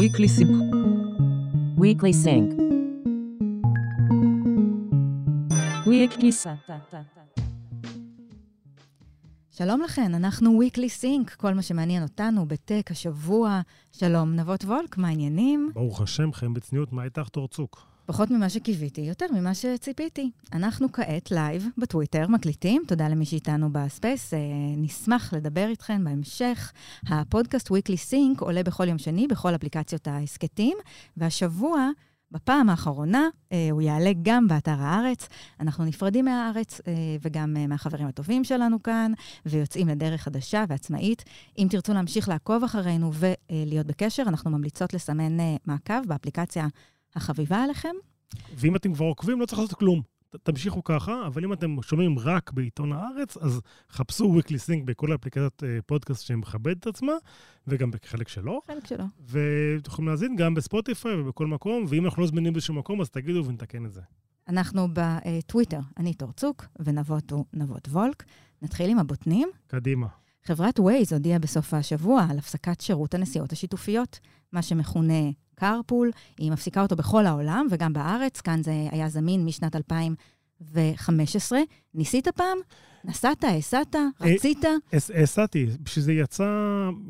Weekly Sync. Weekly Sync. Weekly Sync. שלום לכן, אנחנו Weekly Sync, כל מה שמעניין אותנו ב-tech השבוע. שלום, נבות וולק, מה העניינים? ברוך השם, חיים בצניעות, מה איתך תורצוק? פחות ממה שקיוויתי, יותר ממה שציפיתי. אנחנו כעת לייב בטוויטר, מקליטים. תודה למי שאיתנו בספייס. אה, נשמח לדבר איתכם בהמשך. הפודקאסט Weekly Sync עולה בכל יום שני בכל אפליקציות ההסכתים, והשבוע... בפעם האחרונה אה, הוא יעלה גם באתר הארץ. אנחנו נפרדים מהארץ אה, וגם אה, מהחברים הטובים שלנו כאן, ויוצאים לדרך חדשה ועצמאית. אם תרצו להמשיך לעקוב אחרינו ולהיות בקשר, אנחנו ממליצות לסמן אה, מעקב באפליקציה החביבה עליכם. ואם אתם כבר עוקבים, לא צריך לעשות כלום. תמשיכו ככה, אבל אם אתם שומעים רק בעיתון הארץ, אז חפשו Weekly Sync בכל אפליקציית אה, פודקאסט שמכבד את עצמה, וגם בחלק שלו. חלק שלו. ואתם יכולים להאזין גם בספוטיפיי ובכל מקום, ואם אנחנו לא זמינים באיזשהו מקום, אז תגידו ונתקן את זה. אנחנו בטוויטר, אני תורצוק, ונבות הוא נבות וולק. נתחיל עם הבוטנים. קדימה. חברת ווייז הודיעה בסוף השבוע על הפסקת שירות הנסיעות השיתופיות, מה שמכונה carpool. היא מפסיקה אותו בכל העולם וגם בארץ, כאן זה היה זמין משנת 2015. ניסית פעם? נסעת, הסעת, רצית? הס- הסעתי, בשביל זה יצא,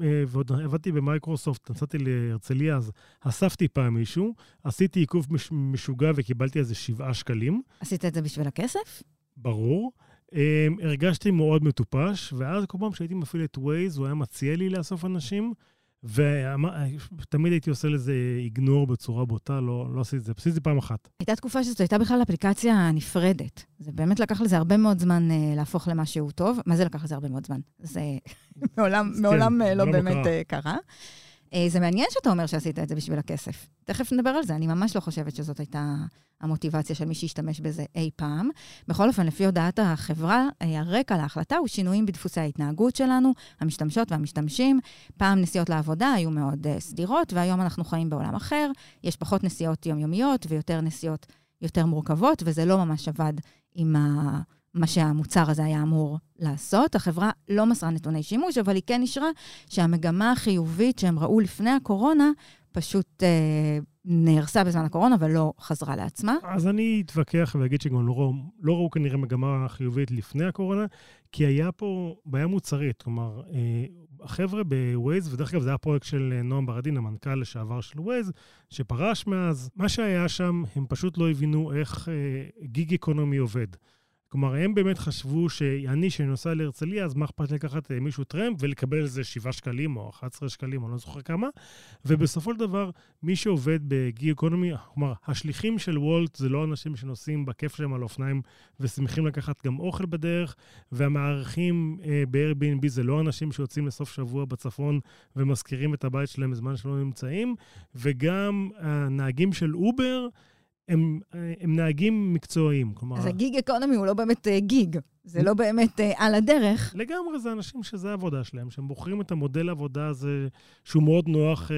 אה, ועוד עבדתי במייקרוסופט, נסעתי להרצליה, אז אספתי פעם מישהו, עשיתי עיכוב מש- משוגע וקיבלתי איזה שבעה שקלים. עשית את זה בשביל הכסף? ברור. Um, הרגשתי מאוד מטופש, ואז כל פעם שהייתי מפעיל את Waze, הוא היה מציע לי לאסוף אנשים, ותמיד הייתי עושה לזה איגנור בצורה בוטה, לא, לא עשיתי את זה, עשיתי פעם אחת. הייתה תקופה שזו הייתה בכלל אפליקציה נפרדת. זה באמת לקח לזה הרבה מאוד זמן אה, להפוך למשהו טוב. מה זה לקח לזה הרבה מאוד זמן? זה מעולם, כן, מעולם אה, לא לא באמת קרה. אה, קרה. אה, זה מעניין שאתה אומר שעשית את זה בשביל הכסף. תכף נדבר על זה, אני ממש לא חושבת שזאת הייתה המוטיבציה של מי שהשתמש בזה אי פעם. בכל אופן, לפי הודעת החברה, אה, הרקע להחלטה הוא שינויים בדפוסי ההתנהגות שלנו, המשתמשות והמשתמשים. פעם נסיעות לעבודה היו מאוד אה, סדירות, והיום אנחנו חיים בעולם אחר. יש פחות נסיעות יומיומיות ויותר נסיעות יותר מורכבות, וזה לא ממש עבד עם ה... מה שהמוצר הזה היה אמור לעשות. החברה לא מסרה נתוני שימוש, אבל היא כן אישרה שהמגמה החיובית שהם ראו לפני הקורונה פשוט אה, נהרסה בזמן הקורונה ולא חזרה לעצמה. אז אני אתווכח ואגיד שגם לא לא ראו כנראה מגמה חיובית לפני הקורונה, כי היה פה בעיה מוצרית. כלומר, אה, החבר'ה בווייז, ודרך אגב, זה היה פרויקט של אה, נועם ברדין, המנכ"ל לשעבר של ווייז, שפרש מאז. מה שהיה שם, הם פשוט לא הבינו איך אה, gig economy עובד. כלומר, הם באמת חשבו שאני, שאני נוסע להרצליה, אז מה אכפת לקחת אה, מישהו טרמפ ולקבל איזה 7 שקלים או 11 שקלים, אני לא זוכר כמה. ובסופו של דבר, מי שעובד ב-gig economy, כלומר, השליחים של וולט זה לא אנשים שנוסעים בכיף שלהם על אופניים ושמחים לקחת גם אוכל בדרך, והמארחים אה, ב-Airbnb זה לא אנשים שיוצאים לסוף שבוע בצפון ומשכירים את הבית שלהם בזמן שלא נמצאים, וגם הנהגים של אובר, הם, אה, הם נהגים מקצועיים. כלומר, אז ה-gig economy הוא לא באמת אה, gig, זה לא באמת אה, על הדרך. לגמרי, זה אנשים שזה העבודה שלהם, שהם בוחרים את המודל העבודה הזה, שהוא מאוד נוח אה,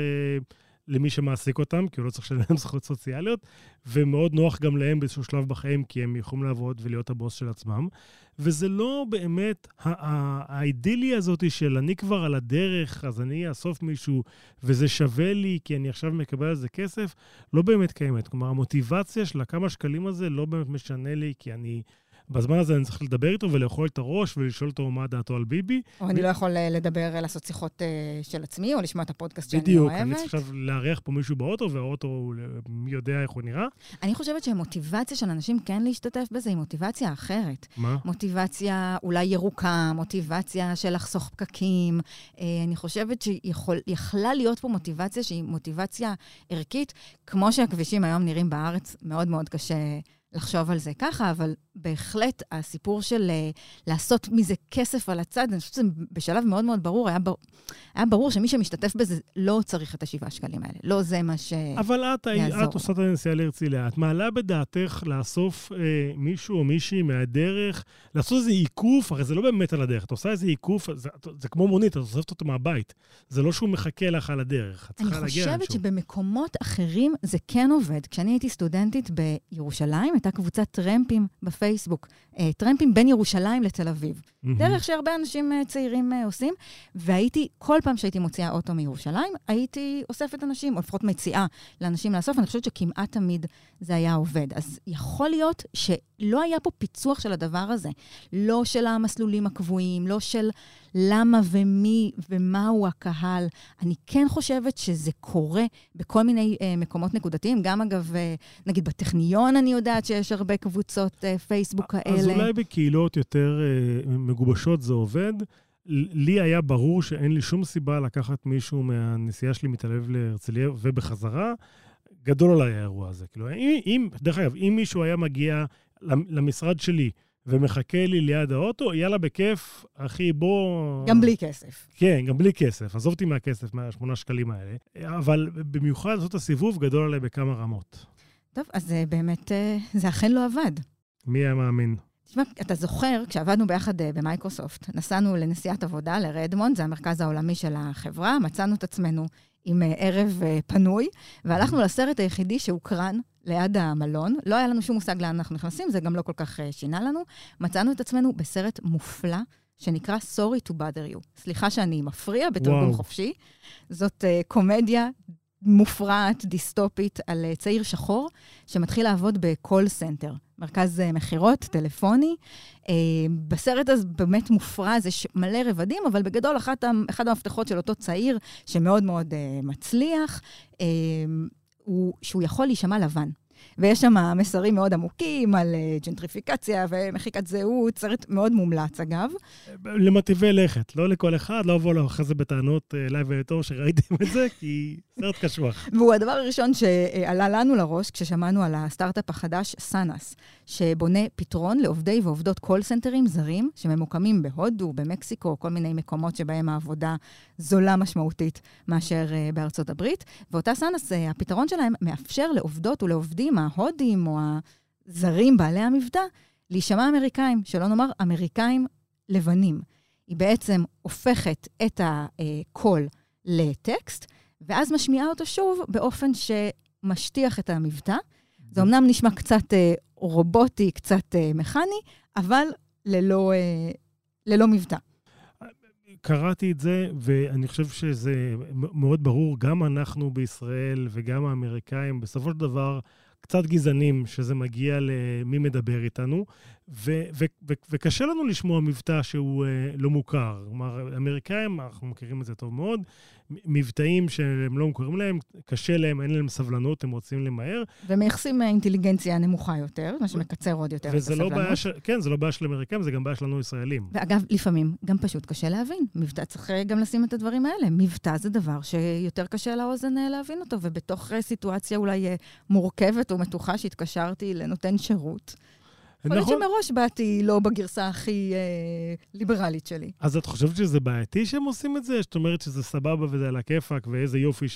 למי שמעסיק אותם, כי הוא לא צריך לשלם להם זכויות סוציאליות, ומאוד נוח גם להם באיזשהו שלב בחיים, כי הם יכולים לעבוד ולהיות הבוס של עצמם. וזה לא באמת האידיליה הזאת של אני כבר על הדרך, אז אני אאסוף מישהו, וזה שווה לי, כי אני עכשיו מקבל על זה כסף, לא באמת קיימת. כלומר, המוטיבציה של הכמה שקלים הזה לא באמת משנה לי, כי אני... בזמן הזה אני צריך לדבר איתו ולאכול את הראש ולשאול אותו מה דעתו על ביבי. או אני לא יכול אה, לדבר, לעשות שיחות אה, של עצמי, או לשמוע את הפודקאסט שאני בדיוק, אוהבת. אני צריך עכשיו לארח פה מישהו באוטו, והאוטו, הוא- מי יודע איך הוא נראה. אני חושבת שהמוטיבציה של אנשים כן להשתתף בזה היא מוטיבציה אחרת. מה? מוטיבציה אולי ירוקה, מוטיבציה של לחסוך פקקים. אה, אני חושבת שיכלה להיות פה מוטיבציה שהיא מוטיבציה ערכית. כמו שהכבישים היום נראים בארץ, מאוד מאוד קשה לחשוב על זה ככה, אבל בהחלט הסיפור של אה, לעשות מזה כסף על הצד, אני חושבת שזה בשלב מאוד מאוד ברור, היה, בר... היה ברור שמי שמשתתף בזה לא צריך את השבעה שקלים האלה. לא זה מה ש... אבל את, את עושה את הנסיעה להרצליה, את מעלה בדעתך לאסוף אה, מישהו או מישהי מהדרך, לעשות איזה עיקוף, הרי זה לא באמת על הדרך, את עושה איזה עיקוף, זה, זה כמו מונית, את אוספת אותו מהבית. זה לא שהוא מחכה לך על הדרך, את אני צריכה להגיע חושבת לאנשהו. שבמקומות אחרים זה כן עובד. כשאני הייתי סטודנטית בירושלים, הייתה קבוצת טרמפים בפייסבוק, אה, טרמפים בין ירושלים לתל אביב. דרך שהרבה אנשים אה, צעירים אה, עושים, והייתי, כל פעם שהייתי מוציאה אוטו מירושלים, הייתי אוספת אנשים, או לפחות מציעה לאנשים לאסוף, אני חושבת שכמעט תמיד זה היה עובד. אז יכול להיות שלא היה פה פיצוח של הדבר הזה, לא של המסלולים הקבועים, לא של למה ומי ומהו הקהל. אני כן חושבת שזה קורה בכל מיני אה, מקומות נקודתיים. גם אגב, אה, נגיד בטכניון אני יודעת שיש הרבה קבוצות אה, פייסבוק כאלה. אז אולי בקהילות יותר אה, מגובשות זה עובד. לי היה ברור שאין לי שום סיבה לקחת מישהו מהנסיעה שלי מתל אביב להרצליה ובחזרה. גדול עליי האירוע הזה. כאילו, אם, דרך אגב, אם מישהו היה מגיע למשרד שלי ומחכה לי ליד האוטו, יאללה, בכיף, אחי, בוא... גם בלי כסף. כן, גם בלי כסף. עזוב אותי מהכסף, מהשמונה שקלים האלה. אבל במיוחד לעשות את הסיבוב גדול עליי בכמה רמות. טוב, אז אה, באמת, אה, זה אכן לא עבד. מי היה מאמין? תשמע, אתה זוכר, כשעבדנו ביחד אה, במייקרוסופט, נסענו לנסיעת עבודה לרדמונד, זה המרכז העולמי של החברה, מצאנו את עצמנו עם ערב פנוי, והלכנו לסרט היחידי שהוקרן ליד המלון. לא היה לנו שום מושג לאן אנחנו נכנסים, זה גם לא כל כך שינה לנו. מצאנו את עצמנו בסרט מופלא. שנקרא Sorry to bother you. סליחה שאני מפריע בתרגום וואו. חופשי. זאת uh, קומדיה מופרעת, דיסטופית, על uh, צעיר שחור שמתחיל לעבוד ב-call center, מרכז uh, מכירות, טלפוני. Uh, בסרט הזה באמת מופרע, יש מלא רבדים, אבל בגדול אחת, אחד המפתחות של אותו צעיר, שמאוד מאוד uh, מצליח, uh, הוא שהוא יכול להישמע לבן. ויש שם מסרים מאוד עמוקים על אה, ג'נטריפיקציה ומחיקת זהות, סרט מאוד מומלץ, אגב. למטיבי לכת, לא לכל אחד, לא אבוא אחרי זה בטענות אה, אליי ולטוב שראיתם את זה, כי סרט קשוח. והוא הדבר הראשון שעלה לנו לראש כששמענו על הסטארט-אפ החדש, סאנס, שבונה פתרון לעובדי ועובדות call centerים זרים, שממוקמים בהודו, במקסיקו, כל מיני מקומות שבהם העבודה זולה משמעותית מאשר אה, בארצות הברית. ואותה סאנס, הפתרון שלהם מאפשר לעובדות ולעובדים, ההודים או הזרים, בעלי המבטא, להישמע אמריקאים, שלא נאמר אמריקאים לבנים. היא בעצם הופכת את הקול לטקסט, ואז משמיעה אותו שוב באופן שמשטיח את המבטא. זה אמנם נשמע קצת אה, רובוטי, קצת אה, מכני, אבל ללא, אה, ללא מבטא. קראתי את זה, ואני חושב שזה מאוד ברור, גם אנחנו בישראל וגם האמריקאים, בסופו של דבר, קצת גזענים שזה מגיע למי מדבר איתנו, ו- ו- ו- וקשה לנו לשמוע מבטא שהוא uh, לא מוכר. כלומר, אמריקאים, אנחנו מכירים את זה טוב מאוד, מבטאים שהם לא מוכרים להם, קשה להם, אין להם סבלנות, הם רוצים למהר. ומייחסים אינטליגנציה נמוכה יותר, מה שמקצר עוד יותר את הסבלנות. לא ש... כן, זה לא בעיה של אמריקאים, זה גם בעיה שלנו ישראלים. ואגב, לפעמים גם פשוט קשה להבין. מבטא, צריך גם לשים את הדברים האלה. מבטא זה דבר שיותר קשה לאוזן אה, להבין אותו, ובתוך אה, סיטואציה אולי מורכבת ומתוחה שהתקשרתי לנותן שירות. יכול להיות נכון. שמראש באתי לא בגרסה הכי אה, ליברלית שלי. אז את חושבת שזה בעייתי שהם עושים את זה? שאת אומרת שזה סבבה וזה על הכיפאק, ואיזה יופי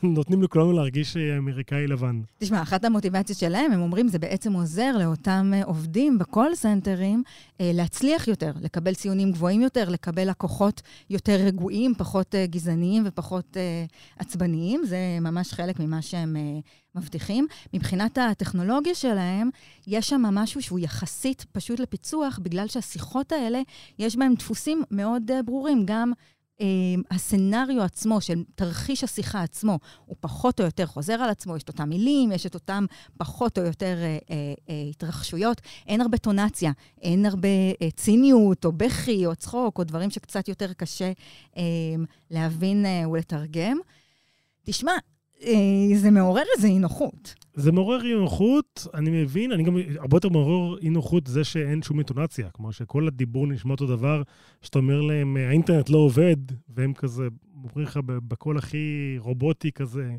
שנותנים לכולנו להרגיש אמריקאי לבן. תשמע, אחת המוטיבציות שלהם, הם אומרים, זה בעצם עוזר לאותם אה, עובדים בקול סנטרים אה, להצליח יותר, לקבל ציונים גבוהים יותר, לקבל לקוחות יותר רגועים, פחות אה, גזעניים ופחות אה, עצבניים. זה ממש חלק ממה שהם... אה, מבטיחים. מבחינת הטכנולוגיה שלהם, יש שם משהו שהוא יחסית פשוט לפיצוח, בגלל שהשיחות האלה, יש בהם דפוסים מאוד ברורים. גם הסצנריו עצמו, של תרחיש השיחה עצמו, הוא פחות או יותר חוזר על עצמו, יש את אותם מילים, יש את אותם פחות או יותר uh, uh, uh, התרחשויות. אין הרבה טונציה, אין הרבה uh, ציניות, או בכי, או צחוק, או דברים שקצת יותר קשה uh, להבין uh, ולתרגם. תשמע, אה, זה מעורר איזו אי נוחות. זה מעורר אי נוחות, אני מבין, אני גם הרבה יותר מעורר אי נוחות זה שאין שום אינטונציה. כלומר שכל הדיבור נשמע אותו דבר, שאתה אומר להם, האינטרנט לא עובד, והם כזה אומרים לך בקול הכי רובוטי כזה,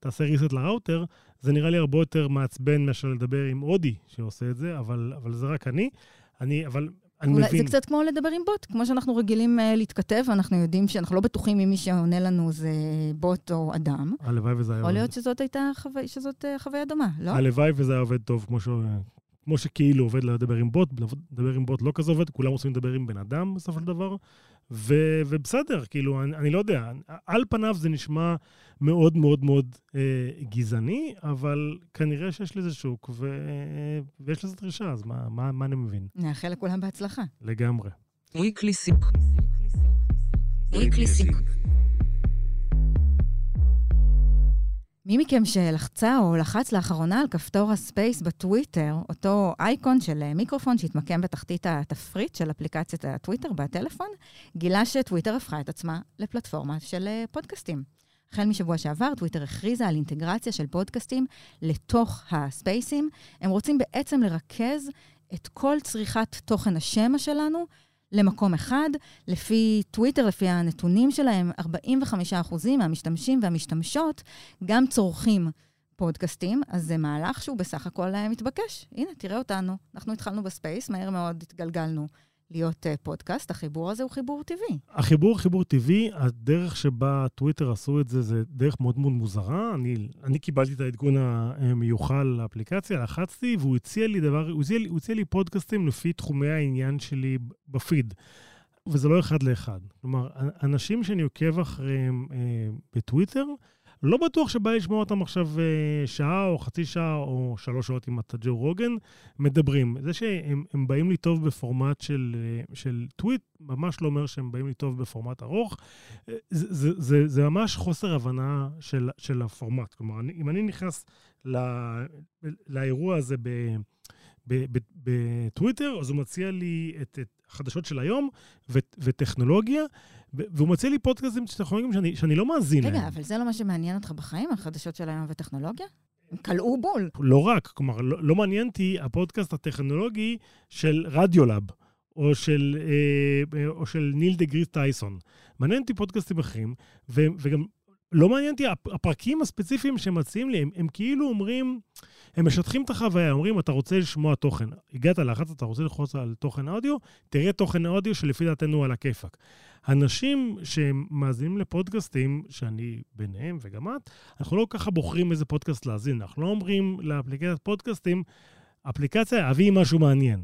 תעשה ריסט לראוטר, זה נראה לי הרבה יותר מעצבן מאשר לדבר עם אודי שעושה את זה, אבל, אבל זה רק אני. אני, אבל אני אולי, מבין. זה קצת כמו לדבר עם בוט, כמו שאנחנו רגילים uh, להתכתב, אנחנו יודעים שאנחנו לא בטוחים אם מי שעונה לנו זה בוט או אדם. הלוואי וזה היה עובד. יכול להיות שזאת הייתה חוו... שזאת uh, חוויה דומה, לא? הלוואי וזה היה עובד טוב, כמו, ש... כמו שכאילו עובד לדבר עם בוט, לדבר עם בוט לא כזה עובד, כולם רוצים לדבר עם בן אדם בסופו של דבר, ו- ובסדר, כאילו, אני, אני לא יודע, על פניו זה נשמע מאוד מאוד מאוד אה, גזעני, אבל כנראה שיש לזה שוק ו- ויש לזה דרישה, אז מה, מה, מה אני מבין? נאחל לכולם בהצלחה. לגמרי. Weekly Sync. Weekly Sync. מי מכם שלחצה או לחץ לאחרונה על כפתור הספייס בטוויטר, אותו אייקון של אה, מיקרופון שהתמקם בתחתית התפריט של אפליקציית הטוויטר בטלפון, גילה שטוויטר הפכה את עצמה לפלטפורמה של אה, פודקאסטים. החל משבוע שעבר, טוויטר הכריזה על אינטגרציה של פודקאסטים לתוך הספייסים. הם רוצים בעצם לרכז את כל צריכת תוכן השמע שלנו למקום אחד. לפי טוויטר, לפי הנתונים שלהם, 45% מהמשתמשים והמשתמשות גם צורכים פודקאסטים, אז זה מהלך שהוא בסך הכל אה, מתבקש. הנה, תראה אותנו. אנחנו התחלנו בספייס, מהר מאוד התגלגלנו להיות uh, פודקאסט. החיבור הזה הוא חיבור טבעי. החיבור הוא חיבור טבעי, הדרך שבה טוויטר עשו את זה, זה דרך מאוד מאוד מוזרה. אני, אני קיבלתי את העדכון המיוחל לאפליקציה, לחצתי, והוא הציע לי דבר, הוא הציע, הוא הציע לי פודקאסטים לפי תחומי העניין שלי בפיד. וזה לא אחד לאחד. כלומר, אנשים שאני עוקב אחריהם אה, בטוויטר, לא בטוח שבא לשמוע אותם עכשיו אה, שעה או חצי שעה או שלוש שעות אם אתה רוגן, מדברים. זה שהם באים לי טוב בפורמט של, אה, של טוויט, ממש לא אומר שהם באים לי טוב בפורמט ארוך. אה, זה, זה, זה, זה ממש חוסר הבנה של, של הפורמט. כלומר, אני, אם אני נכנס לא, לאירוע הזה ב... בטוויטר, אז הוא מציע לי את, את החדשות של היום ו, וטכנולוגיה, והוא מציע לי פודקאסטים טכנולוגיים שאני, שאני לא מאזין להם. רגע, אבל זה לא מה שמעניין אותך בחיים, החדשות של היום וטכנולוגיה? הם כלאו בול. לא רק, כלומר, לא, לא מעניין אותי הפודקאסט הטכנולוגי של רדיולאב. או של, אה, או של ניל דה גריס טייסון. מעניין אותי פודקאסטים אחרים, ו, וגם לא מעניין אותי הפרקים הספציפיים שהם מציעים לי, הם, הם כאילו אומרים, הם משטחים את החוויה, אומרים, אתה רוצה לשמוע תוכן. הגעת לחץ, אתה רוצה ללחוץ על תוכן אודיו, תראה תוכן אודיו שלפי דעתנו על הכיפאק. אנשים שמאזינים לפודקאסטים, שאני ביניהם וגם את, אנחנו לא ככה בוחרים איזה פודקאסט להאזין. אנחנו לא אומרים לאפליקציית פודקאסטים, אפליקציה, הביא משהו מעניין.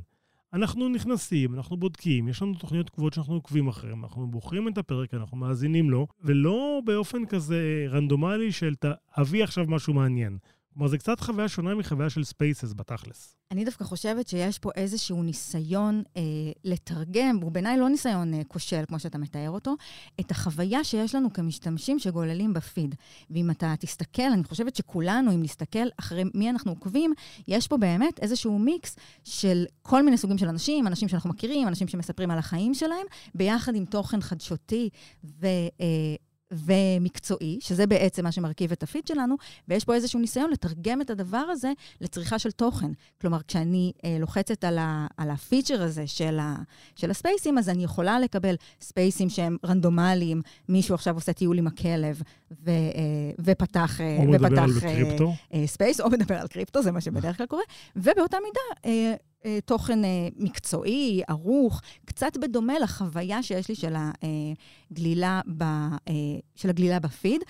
אנחנו נכנסים, אנחנו בודקים, יש לנו תוכניות קבועות שאנחנו עוקבים אחריהן, אנחנו בוחרים את הפרק, אנחנו מאזינים לו, ולא באופן כזה רנדומלי של תביא עכשיו משהו מעניין. כלומר, זה קצת חוויה שונה מחוויה של Spaces בתכלס. אני דווקא חושבת שיש פה איזשהו ניסיון אה, לתרגם, הוא בעיניי לא ניסיון אה, כושל, כמו שאתה מתאר אותו, את החוויה שיש לנו כמשתמשים שגוללים בפיד. ואם אתה תסתכל, אני חושבת שכולנו, אם נסתכל אחרי מי אנחנו עוקבים, יש פה באמת איזשהו מיקס של כל מיני סוגים של אנשים, אנשים שאנחנו מכירים, אנשים שמספרים על החיים שלהם, ביחד עם תוכן חדשותי ו... אה, ומקצועי, שזה בעצם מה שמרכיב את הפיד שלנו, ויש פה איזשהו ניסיון לתרגם את הדבר הזה לצריכה של תוכן. כלומר, כשאני אה, לוחצת על, ה, על הפיצ'ר הזה של, ה, של הספייסים, אז אני יכולה לקבל ספייסים שהם רנדומליים, מישהו עכשיו עושה טיול עם הכלב, ו, אה, ופתח, אה, או ופתח מדבר על קריפטו. אה, ספייס, או מדבר על קריפטו, זה מה שבדרך כלל קורה, ובאותה מידה, אה, אה, תוכן אה, מקצועי, ערוך, קצת בדומה לחוויה שיש לי של הגלילה, ב, אה, של הגלילה בפיד.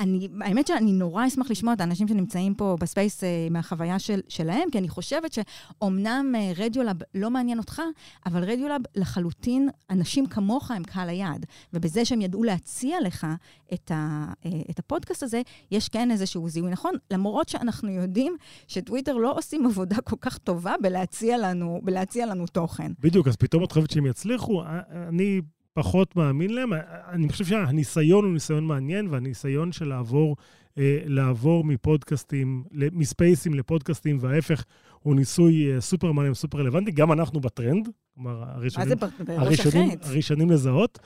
אני, האמת שאני נורא אשמח לשמוע את האנשים שנמצאים פה בספייס אה, מהחוויה של, שלהם, כי אני חושבת שאומנם אה, רדיולאב לא מעניין אותך, אבל רדיולאב לחלוטין, אנשים כמוך הם קהל היעד. ובזה שהם ידעו להציע לך את, ה, אה, את הפודקאסט הזה, יש כן איזשהו זיהוי נכון, למרות שאנחנו יודעים שטוויטר לא עושים עבודה כל כך טובה בלהציע לנו, בלהציע לנו תוכן. בדיוק, אז פתאום את חושבת שהם יצליחו. אני פחות מאמין להם. אני חושב שהניסיון הוא ניסיון מעניין, והניסיון של לעבור, אה, לעבור מפודקאסטים, מספייסים לפודקאסטים, וההפך, הוא ניסוי אה, סופר מעניין, סופר רלוונטי. גם אנחנו בטרנד, כלומר, הראשונים, הראשונים, הראשונים לזהות.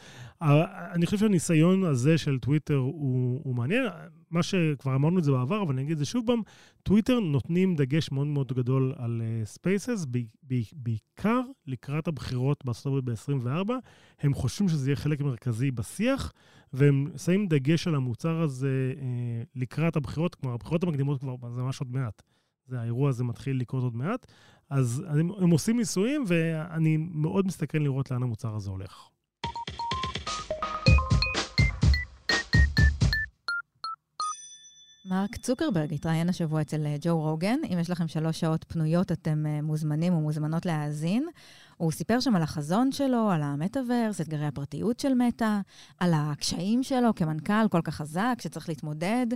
אני חושב שהניסיון הזה של טוויטר הוא, הוא מעניין. מה שכבר אמרנו את זה בעבר, אבל אני אגיד את זה שוב פעם, טוויטר נותנים דגש מאוד מאוד גדול על Spaces, אה, בעיקר לקראת הבחירות בארצות הברית ב-24. הם חושבים שזה יהיה חלק מרכזי בשיח, והם שמים דגש על המוצר הזה אה, לקראת הבחירות, כלומר, הבחירות המקדימות כבר, זה ממש עוד מעט. זה, האירוע הזה מתחיל לקרות עוד מעט. אז הם, הם עושים ניסויים, ואני מאוד מסתכל לראות לאן המוצר הזה הולך. מרק צוקרברג התראיין השבוע אצל אה, ג'ו רוגן. אם יש לכם שלוש שעות פנויות, אתם אה, מוזמנים ומוזמנות להאזין. הוא סיפר שם על החזון שלו, על המטאוורס, אתגרי הפרטיות של מטא, על הקשיים שלו כמנכ"ל כל כך חזק, שצריך להתמודד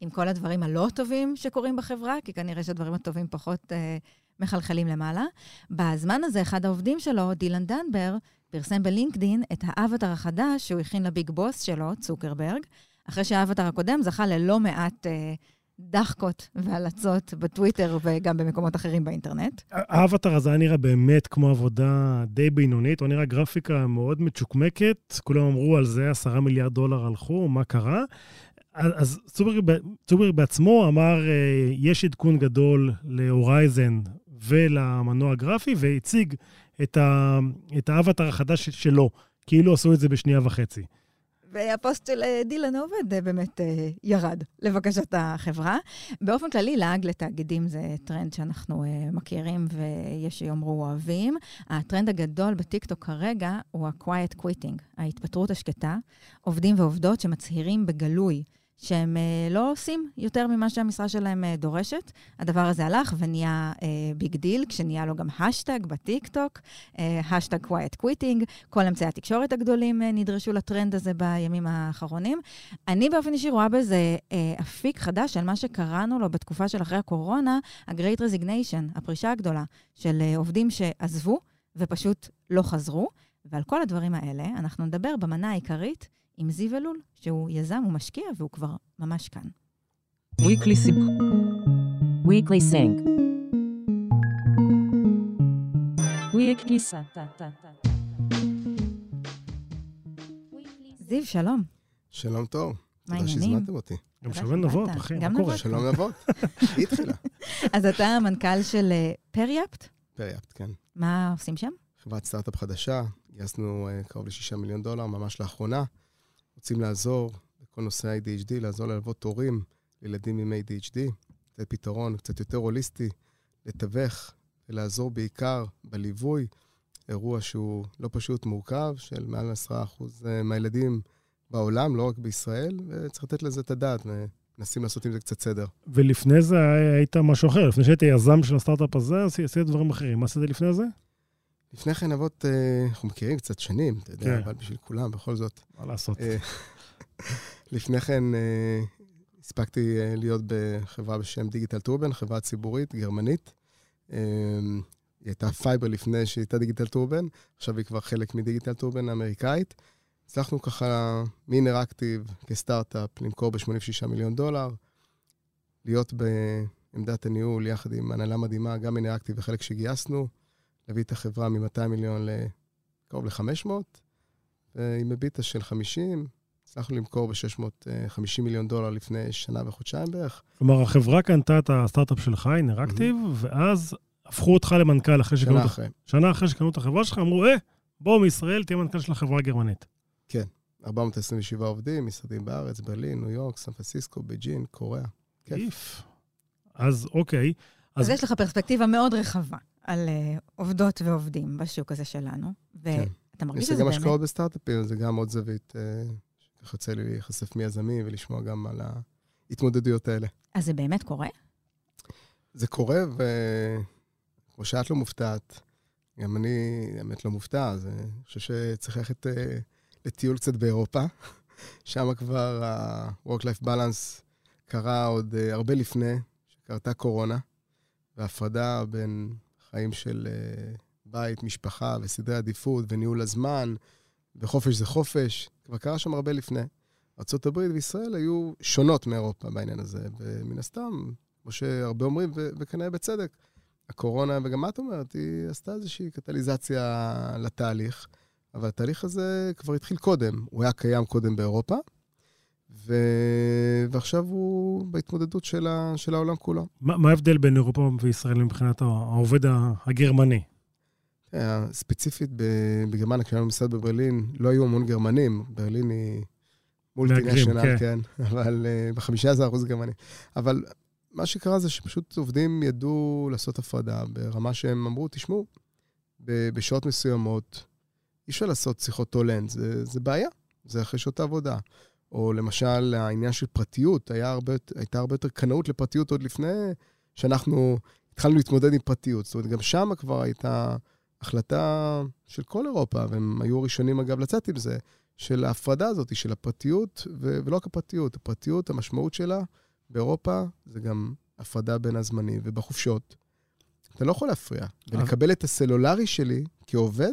עם כל הדברים הלא טובים שקורים בחברה, כי כנראה שהדברים הטובים פחות אה, מחלחלים למעלה. בזמן הזה, אחד העובדים שלו, דילן דנבר, פרסם בלינקדין את האבטר החדש שהוא הכין לביג בוס שלו, צוקרברג, אחרי שהאבטר הקודם זכה ללא מעט אה, דחקות והלצות בטוויטר וגם במקומות אחרים באינטרנט. האבטר הזה היה נראה באמת כמו עבודה די בינונית, הוא נראה גרפיקה מאוד מצ'וקמקת, כולם אמרו על זה עשרה מיליארד דולר הלכו, מה קרה? אז צוקרברג בעצמו אמר, אה, יש עדכון גדול להורייזן ולמנוע הגרפי, והציג את, ה, את האווטאר החדש שלו, כאילו עשו את זה בשנייה וחצי. והפוסט של אה, דילן עובד אה, באמת אה, ירד, לבקשת החברה. באופן כללי, לעג לתאגידים זה טרנד שאנחנו מכירים ויש שיאמרו אוהבים. הטרנד הגדול בטיקטוק כרגע הוא ה-quiet quitting, ההתפטרות השקטה. עובדים ועובדות שמצהירים בגלוי שהם אה, לא עושים יותר ממה שהמשרה שלהם אה, דורשת. הדבר הזה הלך ונהיה big אה, deal, כשנהיה לו גם השטאג בטיקטוק, האשטאג quiet quitting, כל אמצעי התקשורת הגדולים נדרשו לטרנד הזה בימים האחרונים. אני באופן אישי רואה בזה אפיק חדש של מה שקראנו לו בתקופה של אחרי הקורונה, ה-Great Resignation, הפרישה הגדולה של עובדים שעזבו ופשוט לא חזרו. ועל כל הדברים האלה אנחנו נדבר במנה העיקרית עם זיו אלול, שהוא יזם ומשקיע והוא כבר ממש כאן. Weekly Sync. Weekly Sync. Weekly Sync. זיו, שלום. שלום טוב. מה תודה העניינים? שהזמנתם אותי. גם תודה שלום נבות. אחי, גם מה קורה? נבות. שלום נבות. היא התחילה. אז אתה המנכ"ל של אה, פריאפט? פריאפט, כן. מה עושים שם? חברת סטארט-אפ חדשה, גייסנו uh, קרוב ל-6 מיליון דולר ממש לאחרונה. רוצים לעזור בכל נושא ה-ADHD, לעזור ללוות הורים לילדים עם ADHD, לתת פתרון קצת יותר הוליסטי, לתווך ולעזור בעיקר בליווי. אירוע שהוא לא פשוט מורכב, של מעל 10% מהילדים בעולם, לא רק בישראל, וצריך לתת לזה את הדעת, ומנסים לעשות עם זה קצת סדר. ולפני זה היית משהו אחר, לפני שהיית יזם של הסטארט-אפ הזה, עשי- עשית דברים אחרים. מה עשית לפני זה? לפני כן, אבות, אה, אנחנו מכירים קצת שנים, אתה יודע, כן. אבל בשביל כולם, בכל זאת. מה לעשות? אה, לפני כן אה, הספקתי להיות בחברה בשם דיגיטל טורביין, חברה ציבורית גרמנית. היא הייתה פייבר לפני שהיא הייתה דיגיטל טורביין, עכשיו היא כבר חלק מדיגיטל טורביין האמריקאית. הצלחנו ככה מאינראקטיב כסטארט-אפ למכור ב-86 מיליון דולר, להיות בעמדת הניהול יחד עם הנהלה מדהימה, גם אינראקטיב וחלק שגייסנו, להביא את החברה מ-200 מיליון לקרוב ל-500, ועם מביטה של 50, הצלחנו למכור ב-650 מיליון דולר לפני שנה וחודשיים בערך. כלומר, החברה קנתה את הסטארט-אפ שלך, אינראקטיב, ואז הפכו אותך למנכ"ל אחרי שקנו שנה את אחרי. שנה אחרי שקנו את החברה שלך, אמרו, אה, בוא מישראל, תהיה מנכ"ל של החברה הגרמנית. 427 עובדים, משרדים בארץ, ברלין, ניו יורק, סן פרנסיסקו, בייג'ין, קוריאה. כיף. אז אוקיי. אז אז יש לך פרספקטיבה מאוד רחבה על אה, עובדות ועובדים בשוק הזה שלנו, ואתה אני מרגיש שזה גם באמת... השקעות בסטארט-אפים, זה גם עוד זווית אה, שככה יוצא לי להיחשף מיזמים ולשמוע גם על ההתמודדויות האלה. אז זה באמת קורה? זה קורה, וכמו שאת לא מופתעת, גם אני האמת לא מופתע, אז אני חושב שצריך ללכת אה, לטיול קצת באירופה. שם כבר ה-work-life balance קרה עוד אה, הרבה לפני שקרתה קורונה, והפרדה בין חיים של אה, בית, משפחה וסדרי עדיפות וניהול הזמן, וחופש זה חופש, כבר קרה שם הרבה לפני. ארה"ב וישראל היו שונות מאירופה בעניין הזה, ומן הסתם, כמו שהרבה אומרים, וכנראה בצדק, הקורונה, וגם את אומרת, היא עשתה איזושהי קטליזציה לתהליך, אבל התהליך הזה כבר התחיל קודם, הוא היה קיים קודם באירופה, ו... ועכשיו הוא בהתמודדות של, ה... של העולם כולו. מה מה ההבדל בין אירופה וישראל מבחינת העובד הגרמני? אה, ספציפית בגרמניה, כשהיה לנו משרד בברלין, לא היו המון גרמנים, ברלין היא מולטינשיונל, מהגרים, כן, אבל ב-15% גרמני. אבל מה שקרה זה שפשוט עובדים ידעו לעשות הפרדה ברמה שהם אמרו, תשמעו, בשעות מסוימות אי אפשר לעשות שיחות הולנד, זה, זה בעיה, זה אחרי שעות העבודה. או למשל, העניין של פרטיות, הרבה, הייתה הרבה יותר קנאות לפרטיות עוד לפני שאנחנו התחלנו להתמודד עם פרטיות. זאת אומרת, גם שם כבר הייתה החלטה של כל אירופה, והם היו ראשונים אגב לצאת עם זה, של ההפרדה הזאת, של הפרטיות, ו- ולא רק הפרטיות, הפרטיות, המשמעות שלה באירופה זה גם הפרדה בין הזמנים ובחופשות. אתה לא יכול להפריע. ולקבל את הסלולרי שלי כעובד,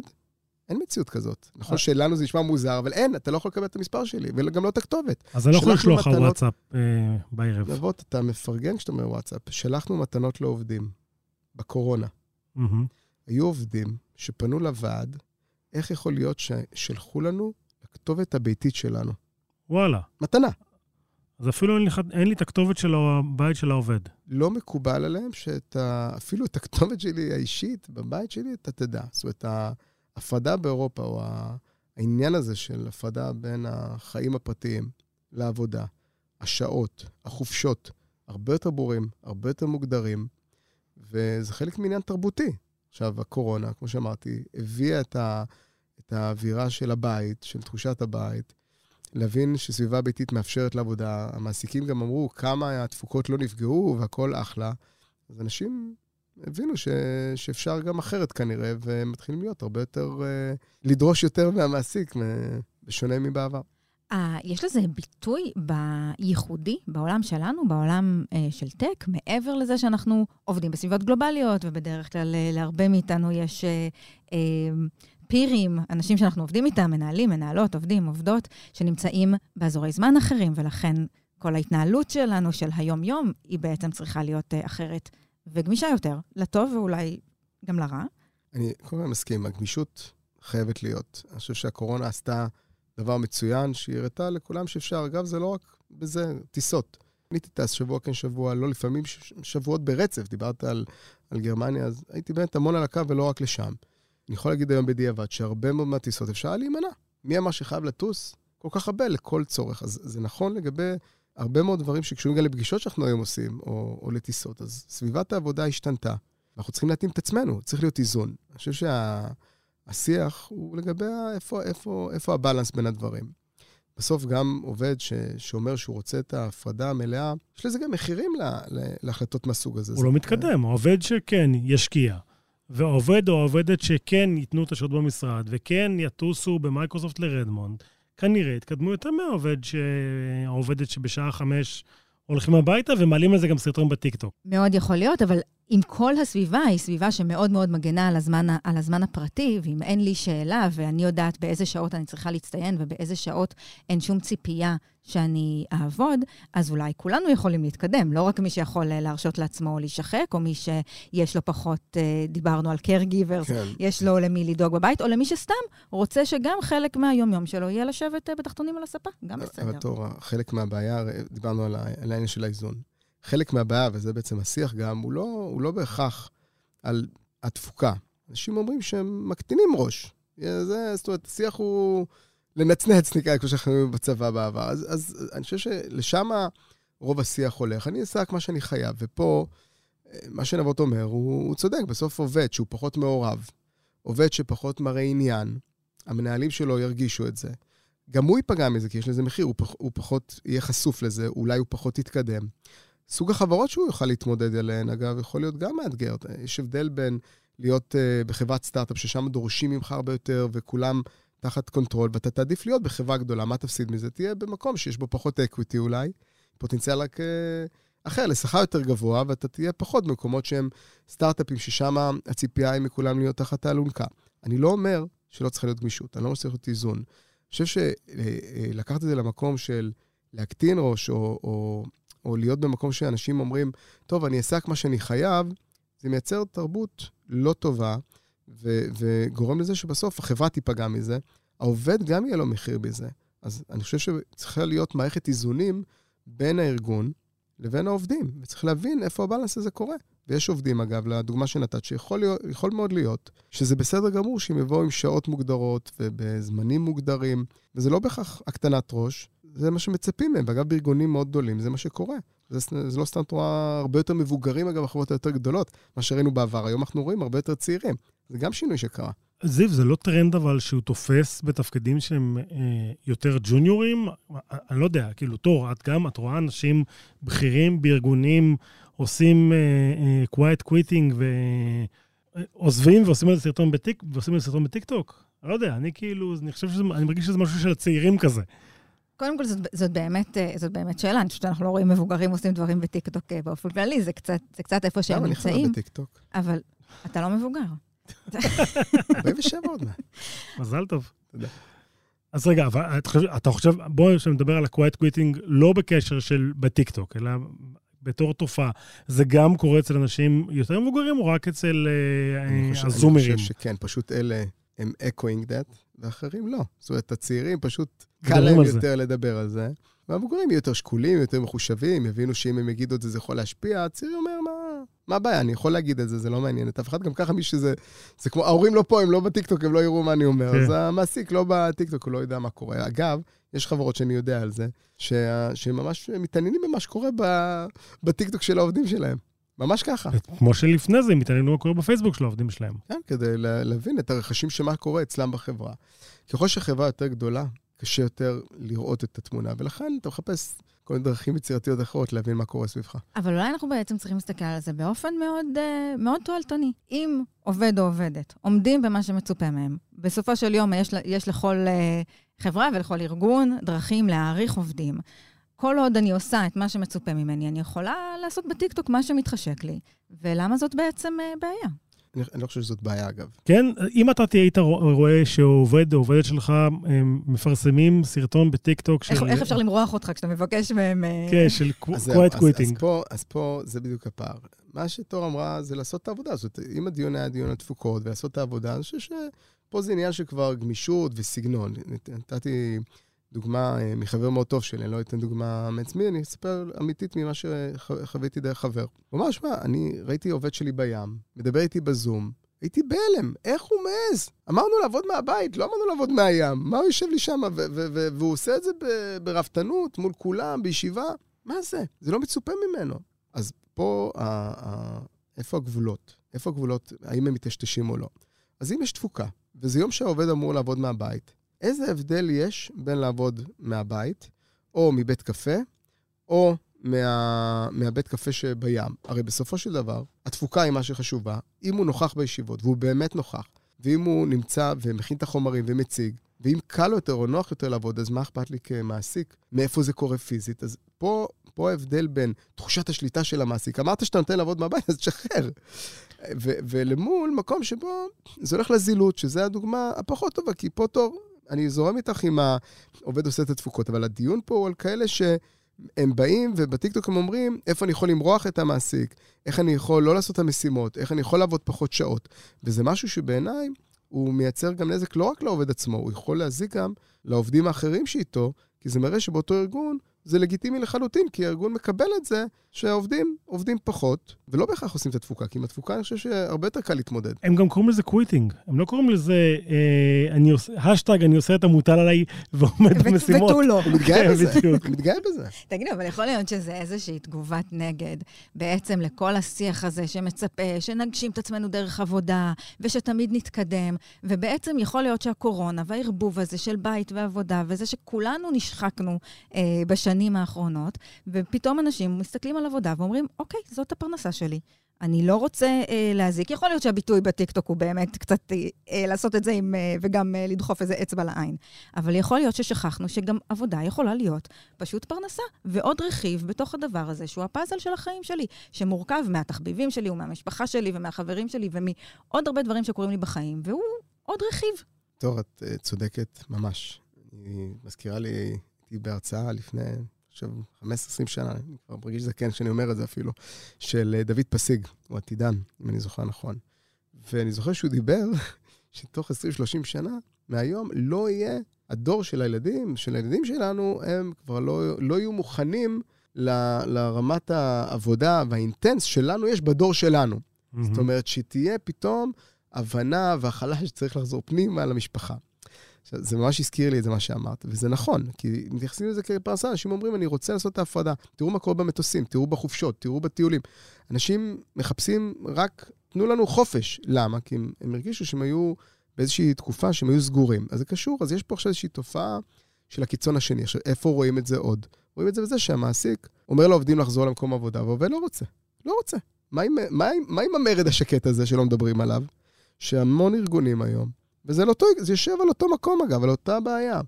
אין מציאות כזאת. נכון שלנו זה נשמע מוזר, אבל אין, אתה לא יכול לקבל את המספר שלי, וגם לא את הכתובת. אז אני לא יכול לשלוח לך וואטסאפ אה, בערב. נבות, אתה מפרגן כשאתה אומר וואטסאפ. שלחנו מתנות לעובדים בקורונה. היו עובדים שפנו לוועד, איך יכול להיות ששלחו לנו לכתובת הביתית שלנו? וואלה. מתנה. אז אפילו אין לי, אין לי את הכתובת של הבית של העובד. לא מקובל עליהם שאפילו את הכתובת שלי האישית בבית שלי אתה תדע. זאת אומרת, ההפרדה באירופה, או העניין הזה של הפרדה בין החיים הפרטיים לעבודה, השעות, החופשות, הרבה יותר ברורים, הרבה יותר מוגדרים, וזה חלק מעניין תרבותי. עכשיו, הקורונה, כמו שאמרתי, הביאה את, ה, את האווירה של הבית, של תחושת הבית, להבין שסביבה ביתית מאפשרת לעבודה. המעסיקים גם אמרו כמה התפוקות לא נפגעו והכול אחלה. אז אנשים הבינו ש, שאפשר גם אחרת כנראה, ומתחילים להיות הרבה יותר, אה, לדרוש יותר מהמעסיק, בשונה מבעבר. אה, יש לזה ביטוי בייחודי בעולם שלנו, בעולם אה, של טק, מעבר לזה שאנחנו עובדים בסביבות גלובליות, ובדרך כלל אה, להרבה מאיתנו יש אה, פירים, אנשים שאנחנו עובדים איתם, מנהלים, מנהלות, עובדים, עובדות, שנמצאים באזורי זמן אחרים, ולכן כל ההתנהלות שלנו, של היום-יום, היא בעצם צריכה להיות אה, אחרת וגמישה יותר, לטוב ואולי גם לרע. אני כל הזמן מסכים, הגמישות חייבת להיות. אני חושב שהקורונה עשתה דבר מצוין, שהיא הראתה לכולם שאפשר. אגב, זה לא רק בזה, טיסות. הייתי טס שבוע כן שבוע, לא לפעמים שבועות ברצף. דיברת על, על גרמניה, אז הייתי באמת המון על הקו ולא רק לשם. אני יכול להגיד היום בדיעבד שהרבה מאוד מהטיסות אפשר להימנע. מי אמר שחייב לטוס? כל כך הרבה לכל צורך. אז זה נכון לגבי הרבה מאוד דברים שקשורים גם לפגישות שאנחנו היום עושים, או, או לטיסות. אז סביבת העבודה השתנתה. אנחנו צריכים להתאים את עצמנו, צריך להיות איזון. אני חושב שהשיח הוא לגבי ה- איפה, איפה, איפה הבלנס בין הדברים. בסוף גם עובד ש, שאומר שהוא רוצה את ההפרדה המלאה, יש לזה גם מחירים לה, לה, להחלטות מהסוג הזה. הוא לא מתקדם, העובד שכן ישקיע, והעובד או העובדת שכן ייתנו את השעות במשרד, וכן יטוסו במייקרוסופט לרדמונד, כנראה יתקדמו יותר מהעובד ש... העובדת שבשעה חמש הולכים הביתה ומעלים על זה גם סרטון בטיקטוק. מאוד יכול להיות, אבל אם כל הסביבה היא סביבה שמאוד מאוד מגנה על הזמן, על הזמן הפרטי, ואם אין לי שאלה ואני יודעת באיזה שעות אני צריכה להצטיין ובאיזה שעות אין שום ציפייה שאני אעבוד, אז אולי כולנו יכולים להתקדם, לא רק מי שיכול אה, להרשות לעצמו להישחק, או מי שיש לו פחות, אה, דיברנו על caregivers, כן. יש לו למי לדאוג בבית, או למי שסתם רוצה שגם חלק מהיום-יום שלו יהיה לשבת אה, בתחתונים על הספה, גם בסדר. אבל תור, חלק מהבעיה, דיברנו על העניין של האיזון. חלק מהבעיה, וזה בעצם השיח גם, הוא לא, הוא לא בהכרח על התפוקה. אנשים אומרים שהם מקטינים ראש. זה, זאת אומרת, השיח הוא לנצנץ, נקרא, כמו שאנחנו אומרים בצבא בעבר. אז, אז אני חושב שלשם רוב השיח הולך. אני אעשה רק מה שאני חייב, ופה, אה, מה שנבות אומר, הוא, הוא צודק. בסוף עובד שהוא פחות מעורב, עובד שפחות מראה עניין, המנהלים שלו ירגישו את זה. גם הוא ייפגע מזה, כי יש לזה מחיר, הוא, פח, הוא פחות יהיה חשוף לזה, אולי הוא פחות יתקדם. סוג החברות שהוא יוכל להתמודד עליהן, אגב, יכול להיות גם מאתגר. יש הבדל בין להיות אה, בחברת סטארט-אפ, ששם דורשים ממך הרבה יותר, וכולם תחת control, ואתה תעדיף להיות בחברה גדולה, מה תפסיד מזה? תהיה במקום שיש בו פחות equity אולי, פוטנציאל רק אה, אחר, לשכר יותר גבוה, ואתה תהיה פחות במקומות שהם סטארט-אפים, ששם הציפייה היא מכולם להיות תחת האלונקה. אני לא אומר שלא צריכה להיות גמישות, אני לא שצריך להיות איזון. אני חושב שלקחת את זה למקום של להקטין ראש, או, או, או להיות במקום שאנשים אומרים, טוב, אני אעשה רק מה שאני חייב, זה מייצר תרבות לא טובה, ו, וגורם לזה שבסוף החברה תיפגע מזה, העובד גם יהיה לו מחיר בזה. אז אני חושב שצריכה להיות מערכת איזונים בין הארגון לבין העובדים, וצריך להבין איפה הבלנס הזה קורה. ויש עובדים, אגב, לדוגמה שנתת, שיכול להיות, מאוד להיות שזה בסדר גמור שהם יבואו עם שעות מוגדרות ובזמנים מוגדרים, וזה לא בהכרח הקטנת ראש, זה מה שמצפים מהם. ואגב, בארגונים מאוד גדולים זה מה שקורה. זה, זה לא סתם תורה הרבה יותר מבוגרים, אגב, החברות היותר גדולות, מה שראינו בעבר. היום אנחנו רואים הרבה יותר צעירים. זה גם שינוי שקרה. זיו, זה לא טרנד אבל שהוא תופס בתפקידים שהם אה, יותר ג'וניורים? אני לא יודע, כאילו, תור, את גם, את רואה אנשים בכירים בארגונים עושים אה, אה, quiet quitting עוזבים ועושים על זה סרטון בטיק, ועושים על זה סרטון בטיקטוק? אני לא יודע, אני כאילו, אני חושב שזה, אני מרגיש שזה משהו של הצעירים כזה. קודם כל, זאת, זאת, באמת, אה, זאת באמת שאלה. אני חושבת שאנחנו לא רואים מבוגרים עושים דברים בטיקטוק אה, באופן כללי, זה קצת, זה קצת איפה שהם למה אני נמצאים. בטיקטוק? אבל אתה לא מבוגר. 47 עוד מעט. מזל טוב. תודה. אז רגע, אבל אתה חושב, אתה חושב, בואו נדבר על ה-quiet quitting לא בקשר של בטיקטוק, אלא בתור תופעה. זה גם קורה אצל אנשים יותר מבוגרים, או רק אצל אה, הזומרים? אני חושב שכן, פשוט אלה הם echoing that, ואחרים לא. זאת אומרת, הצעירים פשוט קל להם. יותר לדבר על זה. והמבוגרים יהיו יותר שקולים, יותר מחושבים, יבינו שאם הם יגידו את זה, זה יכול להשפיע. הצעיר אומר, מה, מה הבעיה? אני יכול להגיד את זה, זה לא מעניין את אף אחד. גם ככה מי שזה... זה כמו, ההורים לא פה, הם לא בטיקטוק, הם לא יראו מה אני אומר. כן. אז המעסיק לא בטיקטוק, הוא לא יודע מה קורה. אגב, יש חברות שאני יודע על זה, שממש מתעניינים במה שקורה ב, בטיקטוק של העובדים שלהם. ממש ככה. כמו שלפני זה, הם התעניינו מה קורה בפייסבוק של העובדים שלהם. כן, כדי לה- להבין את הרחשים של מה קורה אצלם בחברה. ככל שהחברה יותר גדולה, קשה יותר לראות את התמונה, ולכן אתה מחפש כל מיני דרכים יצירתיות אחרות להבין מה קורה סביבך. אבל אולי אנחנו בעצם צריכים להסתכל על זה באופן מאוד, אה, מאוד תועלתני. אם עובד או עובדת עומדים במה שמצופה מהם, בסופו של יום יש, יש לכל אה, חברה ולכל ארגון דרכים להעריך עובדים. כל עוד אני עושה את מה שמצופה ממני, אני יכולה לעשות בטיקטוק מה שמתחשק לי. ולמה זאת בעצם אה, בעיה? אני, אני לא חושב שזאת בעיה, אגב. כן, אם אתה תהיה היית רואה שעובד או עובדת שלך הם מפרסמים סרטון בטיקטוק של... איך, איך אפשר למרוח אותך כשאתה מבקש מהם... אה, כן, של quiet אז, אז, quitting. פה, אז פה זה בדיוק הפער. מה שתור אמרה זה לעשות את העבודה הזאת. אם הדיון היה דיון על תפוקות ולעשות את העבודה, אני חושב שפה זה עניין של כבר גמישות וסגנון. נת- נתתי דוגמה אה, מחבר מאוד טוב שלי, אני לא אתן דוגמה מעצמי, אני אספר אמיתית ממה שחוויתי דרך חבר. הוא אמר, שמע, אני ראיתי עובד שלי בים, מדבר איתי בזום, הייתי בהלם, איך הוא מעז? אמרנו לעבוד מהבית, לא אמרנו לעבוד מהים. מה הוא יושב לי שם? והוא עושה את זה ברפתנות, מול כולם, בישיבה. מה זה? זה לא מצופה ממנו. אז פה, איפה הגבולות? איפה הגבולות? האם הם מטשטשים או לא? אז אם יש תפוקה, וזה יום שהעובד אמור לעבוד מהבית, איזה הבדל יש בין לעבוד מהבית, או מבית קפה, או מה, מהבית קפה שבים? הרי בסופו של דבר, התפוקה היא מה שחשובה. אם הוא נוכח בישיבות, והוא באמת נוכח, ואם הוא נמצא ומכין את החומרים ומציג, ואם קל יותר או נוח יותר לעבוד, אז מה אכפת לי כמעסיק? מאיפה זה קורה פיזית? אז פה, פה ההבדל בין תחושת השליטה של המעסיק. אמרת שאתה נותן לעבוד מהבית, אז תשחרר. ו- ולמול מקום שבו זה הולך לזילות, שזו הדוגמה הפחות טובה, כי פה תור, אני זורם איתך אם העובד עושה את התפוקות, אבל הדיון פה הוא על כאלה שהם באים ובטיקטוק הם אומרים, איפה אני יכול למרוח את המעסיק, איך אני יכול לא לעשות את המשימות, איך אני יכול לעבוד פחות שעות. וזה משהו שבעיניי הוא מייצר גם נזק לא רק לעובד עצמו, הוא יכול להזיק גם לעובדים האחרים שאיתו, כי זה מראה שבאותו ארגון זה לגיטימי לחלוטין, כי הארגון מקבל את זה שהעובדים עובדים פחות, ולא בהכרח עושים את התפוקה, כי עם התפוקה אני חושב שהרבה יותר קל להתמודד. הם גם קוראים לזה quitting. הם לא קוראים לזה, אה, אני עושה, האשטאג, אני עושה את המוטל עליי ועומד במשימות. ותו לא. הוא מתגאה כן, בזה. הוא מתגאה בזה. תגידו, אבל יכול להיות שזה איזושהי תגובת נגד בעצם לכל השיח הזה שמצפה, שנגשים את עצמנו דרך עבודה, ושתמיד נתקדם, ובעצם יכול להיות שהקורונה והערבוב הזה של בית ועבודה, וזה שכולנו נשחקנו אה, בשנים האחרונות, ופתאום אנשים מסתכלים על עבודה ואומרים, אוקיי, זאת הפרנסה שלי. אני לא רוצה אה, להזיק. יכול להיות שהביטוי בטיקטוק הוא באמת קצת אה, אה, לעשות את זה עם, אה, וגם אה, לדחוף איזה אצבע לעין. אבל יכול להיות ששכחנו שגם עבודה יכולה להיות פשוט פרנסה, ועוד רכיב בתוך הדבר הזה, שהוא הפאזל של החיים שלי, שמורכב מהתחביבים שלי ומהמשפחה שלי ומהחברים שלי ומעוד הרבה דברים שקורים לי בחיים, והוא עוד רכיב. טוב, את uh, צודקת ממש. היא מזכירה לי, הייתי בהרצאה לפני, עכשיו, 15-20 שנה, אני כבר מרגיש זקן כשאני אומר את זה אפילו, של אה, דוד פסיג, הוא עתידן, אם אני זוכר נכון. ואני זוכר שהוא דיבר שתוך 20-30 שנה מהיום לא יהיה, הדור של הילדים, של הילדים שלנו, הם כבר לא, לא יהיו מוכנים ל, לרמת העבודה והאינטנס שלנו יש בדור שלנו. זאת אומרת, שתהיה פתאום הבנה והכלה שצריך לחזור פנימה למשפחה. זה ממש הזכיר לי את זה, מה שאמרת, וזה נכון, כי מתייחסים לזה כפרנסה, אנשים אומרים, אני רוצה לעשות את ההפרדה. תראו מה קורה במטוסים, תראו בחופשות, תראו בטיולים. אנשים מחפשים רק, תנו לנו חופש. למה? כי הם, הם הרגישו שהם היו באיזושהי תקופה שהם היו סגורים. אז זה קשור, אז יש פה עכשיו איזושהי תופעה של הקיצון השני. עכשיו, איפה רואים את זה עוד? רואים את זה בזה שהמעסיק אומר לעובדים לחזור למקום עבודה, והעובד לא רוצה. לא רוצה. מה עם, מה, מה עם המרד השקט הזה שלא מדברים עליו? שהמון ארגונים היום, וזה לא זה יושב על אותו מקום אגב, על אותה בעיה.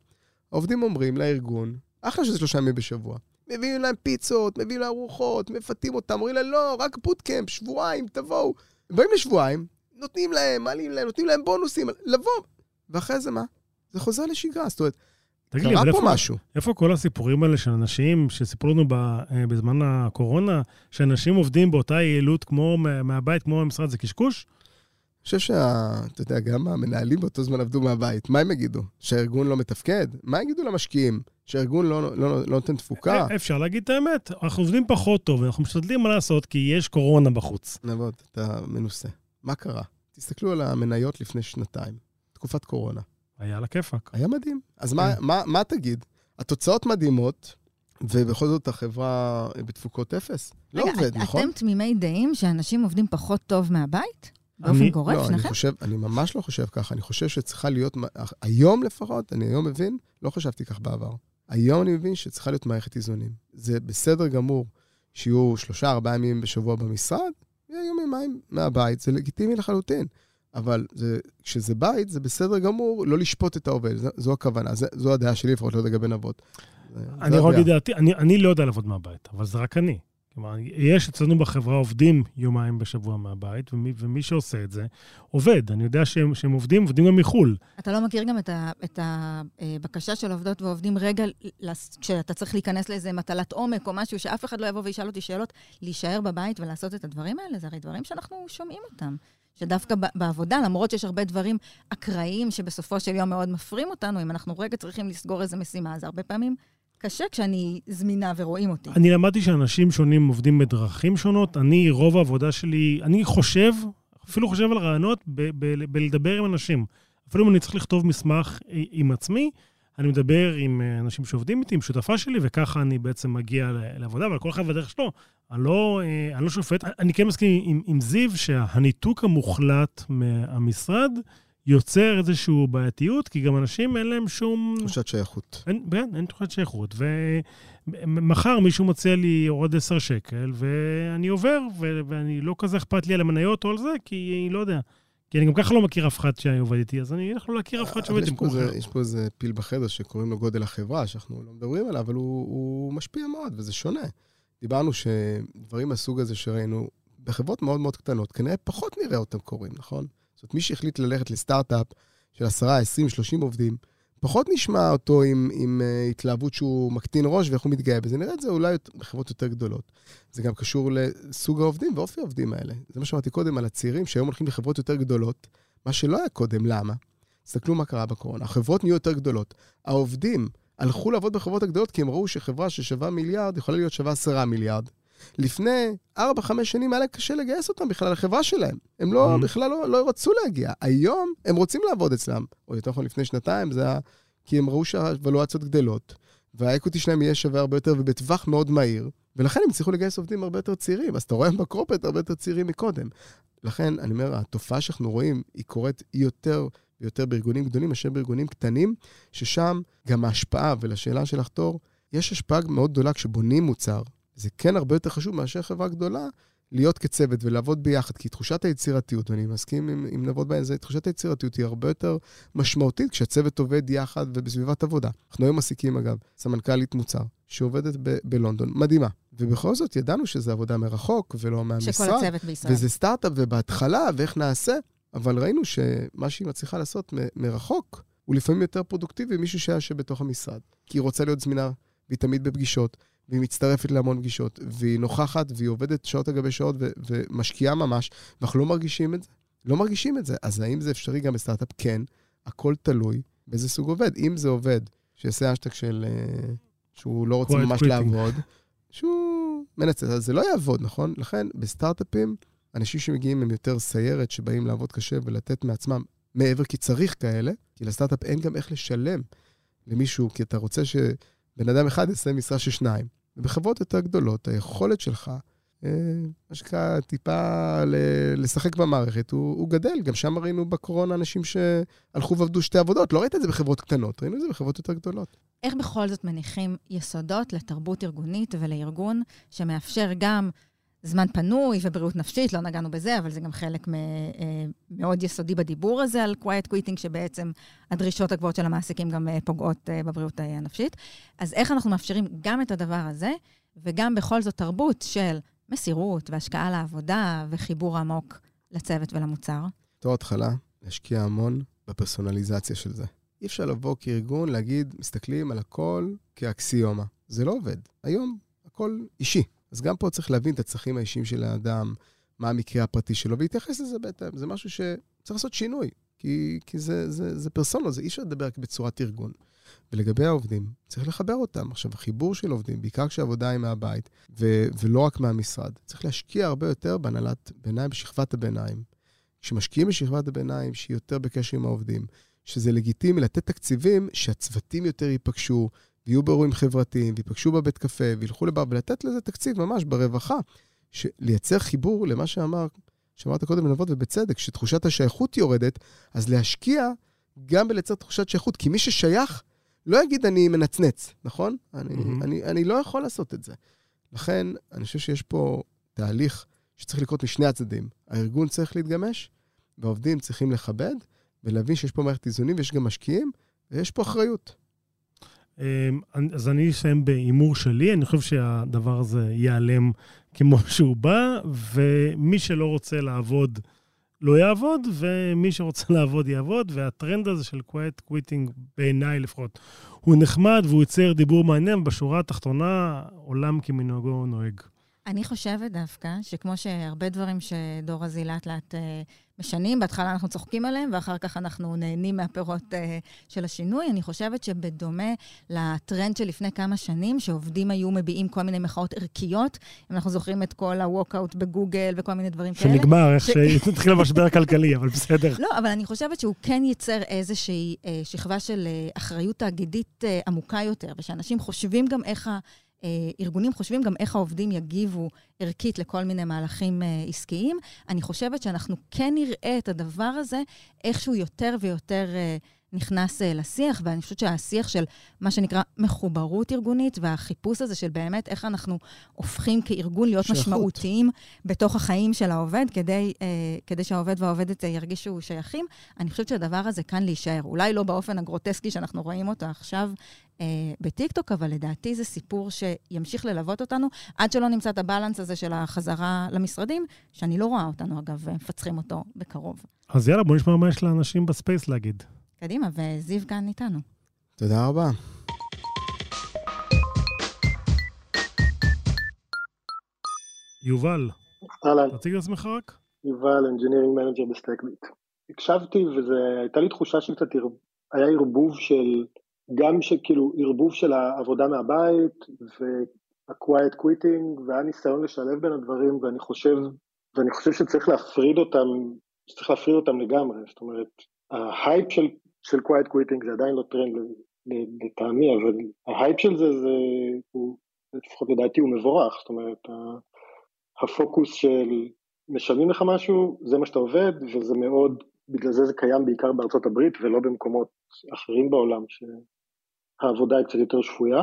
העובדים אומרים לארגון, אחלה שזה שלושה ימים בשבוע. מביאים להם פיצות, מביאים להם ארוחות, מפתים אותם, אומרים להם, לא, רק בוטקאמפ, שבועיים, תבואו. באים לשבועיים, נותנים להם, מעלים להם, נותנים להם בונוסים, לבוא. ואחרי זה מה? זה חוזר לשגרה, זאת אומרת, תגיד לי, קרה אבל פה איפה, משהו. איפה כל הסיפורים האלה של אנשים שסיפרו לנו ב, אה, בזמן הקורונה, שאנשים עובדים באותה יעילות כמו מה- מהבית, כמו מהמשרד, זה קשקוש? אני חושב שה... אתה יודע, גם המנהלים באותו זמן עבדו מהבית. מה הם יגידו? שהארגון לא מתפקד? מה יגידו למשקיעים? שהארגון לא, לא, לא, לא נותן תפוקה? אה, אפשר להגיד את האמת, אנחנו עובדים פחות טוב, אנחנו משתדלים מה לעשות, כי יש קורונה בחוץ. נעבוד, אתה מנוסה. מה קרה? תסתכלו על המניות לפני שנתיים, תקופת קורונה. היה על הכיפאק. היה מדהים. אז מה, כן. מה, מה תגיד? התוצאות מדהימות, ובכל זאת החברה בתפוקות אפס? לא עובד, נכון? אתם תמימי דעים שאנשים עובדים פחות טוב מהבית? באופן אני- גורף, לא, אני שניכם? חושב, אני ממש לא חושב ככה. אני חושב שצריכה להיות, היום לפחות, אני היום מבין, לא חשבתי כך בעבר. היום אני מבין שצריכה להיות מערכת איזונים. זה בסדר גמור שיהיו שלושה, ארבעה ימים בשבוע במשרד, יהיה יום יומיים מהבית, זה לגיטימי לחלוטין. אבל זה, כשזה בית, זה בסדר גמור לא לשפוט את העובד, זו, זו הכוונה, זו, זו הדעה שלי לפחות, לא לגבי נבות. אני יכול. להגיד דעתי, אני, אני לא יודע לעבוד מהבית, אבל זה רק אני. כלומר, יש אצלנו בחברה עובדים יומיים בשבוע מהבית, ומי, ומי שעושה את זה, עובד. אני יודע שהם, שהם עובדים, עובדים גם מחו"ל. אתה לא מכיר גם את ה- את הבקשה של עובדות ועובדים רגע, כשאתה צריך להיכנס לאיזה מטלת עומק או משהו, שאף אחד לא יבוא וישאל אותי שאלות, להישאר בבית ולעשות את הדברים האלה? זה הרי דברים שאנחנו שומעים אותם. שדווקא בעבודה, למרות שיש הרבה דברים אקראיים שבסופו של יום מאוד מפרים אותנו, אם אנחנו רגע צריכים לסגור איזו משימה, אז הרבה פעמים קשה כשאני זמינה ורואים אותי. אני למדתי שאנשים שונים עובדים בדרכים שונות. אני, רוב העבודה שלי, אני חושב, אפילו חושב על רעיונות בלדבר עם אנשים. אפילו אם אני צריך לכתוב מסמך עם עצמי, אני מדבר עם אה, אנשים שעובדים איתי, עם שותפה שלי, וככה אני בעצם מגיע לעבודה, אבל כל אחד בדרך שלו. אני לא, אה, אני לא שופט. אני כן מסכים עם, עם זיו שהניתוק המוחלט מהמשרד יוצר איזושהי בעייתיות, כי גם אנשים אין להם שום... תחושת שייכות. אין, אין, אין תחושת שייכות. ומחר מישהו מציע לי עוד 10 שקל, ואני עובר, ו- ואני לא כזה אכפת לי על המניות או על זה, כי לא יודע. כי אני גם ככה לא מכיר אף אחד שעובד איתי, אז אני אלך לא להכיר אף אחד שעובד פה כוח. איזה- יש פה איזה פיל בחדר שקוראים לו גודל החברה, שאנחנו לא מדברים עליו, אבל הוא, הוא משפיע מאוד, וזה שונה. דיברנו שדברים מהסוג הזה שראינו, בחברות מאוד מאוד קטנות, כנראה פחות נראה אותם קורים, נכון? זאת אומרת, מי שהחליט ללכת לסטארט-אפ של 10, 20, 30 עובדים, פחות נשמע אותו עם, עם uh, התלהבות שהוא מקטין ראש ואיך הוא מתגאה בזה. נראה את זה אולי בחברות יותר גדולות. זה גם קשור לסוג העובדים ואופי העובדים האלה. זה מה שאמרתי קודם על הצעירים, שהיום הולכים לחברות יותר גדולות, מה שלא היה קודם, למה? תסתכלו מה קרה בקורונה. החברות נהיו יותר גדולות. העובדים הלכו לעבוד בחברות הגדולות כי הם ראו שחברה ששווה מיליארד יכולה להיות שווה עשרה מיליארד. לפני 4-5 שנים היה קשה לגייס אותם בכלל לחברה שלהם. הם לא, Mhm. בכלל לא, לא רצו להגיע. היום הם רוצים לעבוד אצלם. או יותר נכון, לפני שנתיים זה היה כי הם ראו שהוולואציות גדלות, והאקוטי שלהם יהיה שווה הרבה יותר ובטווח מאוד מהיר, ולכן הם הצליחו לגייס עובדים הרבה יותר צעירים. אז אתה רואה בקרופט הרבה יותר צעירים מקודם. לכן, אני אומר, התופעה שאנחנו רואים, היא קורית יותר ויותר בארגונים גדולים מאשר בארגונים קטנים, ששם גם ההשפעה, ולשאלה שלך, תור, יש השפעה מאוד גדולה כשבונים מוצר. זה כן הרבה יותר חשוב מאשר חברה גדולה, להיות כצוות ולעבוד ביחד, כי תחושת היצירתיות, ואני מסכים עם, עם נבות זה, תחושת היצירתיות היא הרבה יותר משמעותית כשהצוות עובד יחד ובסביבת עבודה. אנחנו היום מעסיקים, אגב, סמנכ"לית מוצר, שעובדת ב- בלונדון, מדהימה. ובכל זאת ידענו שזה עבודה מרחוק ולא מהמשרד. שכל הצוות בישראל. וזה סטארט-אפ, ובהתחלה, ואיך נעשה, אבל ראינו שמה שהיא מצליחה לעשות מ- מרחוק, הוא לפעמים יותר פרודוקטיבי ממישהו שהיה יושב בתוך המשרד. כי היא רוצה להיות זמינה, והיא תמיד בפגישות, והיא מצטרפת להמון פגישות, והיא נוכחת, והיא עובדת שעות על גבי שעות, ו- ומשקיעה ממש, ואנחנו לא מרגישים את זה. לא מרגישים את זה. אז האם זה אפשרי גם בסטארט-אפ? כן. הכל תלוי באיזה סוג עובד. אם זה עובד שיעשה אשטג של... אה, שהוא לא רוצה ממש. לעבוד, שהוא מנצל, אז זה לא יעבוד, נכון? לכן, בסטארט-אפים, אנשים שמגיעים הם יותר סיירת, שבאים לעבוד קשה ולתת מעצמם מעבר, כי צריך כאלה, כי לסטארט-אפ אין גם איך לשלם למישהו, כי אתה רוצה שבן אדם אחד יעשה משרה של שניים. ובחברות יותר גדולות, היכולת שלך, אה, מה שנקרא, טיפה ל- לשחק במערכת, הוא, הוא גדל. גם שם ראינו בקורונה אנשים שהלכו ועבדו שתי עבודות. לא ראית את זה בחברות קטנות, ראינו את זה בחברות יותר גדולות. איך בכל זאת מניחים יסודות לתרבות ארגונית ולארגון שמאפשר גם זמן פנוי ובריאות נפשית, לא נגענו בזה, אבל זה גם חלק אה, מאוד יסודי בדיבור הזה על quiet quitting, שבעצם הדרישות הגבוהות של המעסיקים גם אה, פוגעות אה, בבריאות הנפשית. אז איך אנחנו מאפשרים גם את הדבר הזה, וגם בכל זאת תרבות של מסירות והשקעה לעבודה וחיבור עמוק לצוות ולמוצר? בתור התחלה, להשקיע המון בפרסונליזציה של זה. אי אפשר לבוא כארגון, להגיד, מסתכלים על הכל כאקסיומה. זה לא עובד. היום הכל אישי. אז גם פה צריך להבין את הצרכים האישיים של האדם, מה המקרה הפרטי שלו, ולהתייחס לזה בהתאם. זה משהו שצריך לעשות שינוי, כי, כי זה, זה, זה פרסונות, זה אי אפשר לדבר רק בצורת ארגון. ולגבי העובדים, צריך לחבר אותם. עכשיו, החיבור של עובדים, בעיקר כשהעבודה היא מהבית, ו- ולא רק מהמשרד, צריך להשקיע הרבה יותר בהנהלת ביניים, בשכבת הביניים. כשמשקיעים בשכבת הביניים, שהיא יותר בקשר עם העובדים, שזה לגיטימי לתת תקציבים שהצוותים יותר ייפגשו, ויהיו באירועים חברתיים, ויפגשו בבית קפה, וילכו לבר, ולתת לזה תקציב ממש ברווחה. לייצר חיבור למה שאמר, שאמרת קודם לנבות, ובצדק, שתחושת השייכות יורדת, אז להשקיע גם בלייצר תחושת שייכות, כי מי ששייך, לא יגיד אני מנצנץ, נכון? אני, mm-hmm. אני, אני לא יכול לעשות את זה. לכן, אני חושב שיש פה תהליך שצריך לקרות משני הצדדים. הארגון צריך להתגמש, והעובדים צריכים לכבד, ולהבין שיש פה מערכת איזונים ויש גם משקיעים, ויש פה אחריות. אמ, אז אני אסיים בהימור שלי, אני חושב שהדבר הזה ייעלם כמו שהוא בא, ומי שלא רוצה לעבוד, לא יעבוד, ומי שרוצה לעבוד יעבוד, והטרנד הזה של quiet quitting, בעיניי לפחות, הוא נחמד והוא יוצר דיבור מעניין, בשורה התחתונה, עולם כמנהגו נוהג. אני חושבת דווקא שכמו שהרבה דברים שדור הזי לאט לאט אה, משנים, בהתחלה אנחנו צוחקים עליהם, ואחר כך אנחנו נהנים מהפירות אה, של השינוי. אני חושבת שבדומה לטרנד של לפני כמה שנים, שעובדים היו מביעים כל מיני מחאות ערכיות, אם אנחנו זוכרים את כל ה-walkout בגוגל וכל מיני דברים כאלה. שנגמר, איך שהתחיל המשבר הכלכלי, אבל בסדר. לא, אבל אני חושבת שהוא כן ייצר איזושהי אה, שכבה של אחריות תאגידית עמוקה יותר, ושאנשים חושבים גם איך ה... ארגונים חושבים גם איך העובדים יגיבו ערכית לכל מיני מהלכים אה, עסקיים. אני חושבת שאנחנו כן נראה את הדבר הזה איכשהו יותר ויותר אה, נכנס לשיח, ואני חושבת שהשיח של מה שנקרא מחוברות ארגונית, והחיפוש הזה של באמת איך אנחנו הופכים כארגון להיות שייכות. משמעותיים בתוך החיים של העובד, כדי, כדי שהעובד והעובדת ירגישו שייכים, אני חושבת שהדבר הזה כאן להישאר. אולי לא באופן הגרוטסקי שאנחנו רואים אותו עכשיו אה, בטיקטוק, אבל לדעתי זה סיפור שימשיך ללוות אותנו עד שלא נמצא את הבלנס הזה של החזרה למשרדים, שאני לא רואה אותנו, אגב, מפצחים אותו בקרוב. אז יאללה, בוא נשמע מה יש לאנשים בספייס להגיד. קדימה, וזיו כאן איתנו. תודה רבה. יובל, אהלן. תציג את עצמך רק. יובל, engineering manager ב-Stackbit. הקשבתי והייתה לי תחושה שקצת היה ערבוב של גם שכאילו ערבוב של העבודה מהבית וה-quiet quitting והיה ניסיון לשלב בין הדברים ואני חושב, ואני חושב שצריך להפריד אותם, שצריך להפריד אותם לגמרי, זאת אומרת, ההייפ של, של quiet quitting זה עדיין לא טרנד לטעמי, אבל ההייפ של זה, זה הוא, לפחות לדעתי הוא מבורך, זאת אומרת, הפוקוס של משלמים לך משהו, זה מה שאתה עובד, וזה מאוד, בגלל זה זה קיים בעיקר בארצות הברית ולא במקומות אחרים בעולם, ש, העבודה היא קצת יותר שפויה,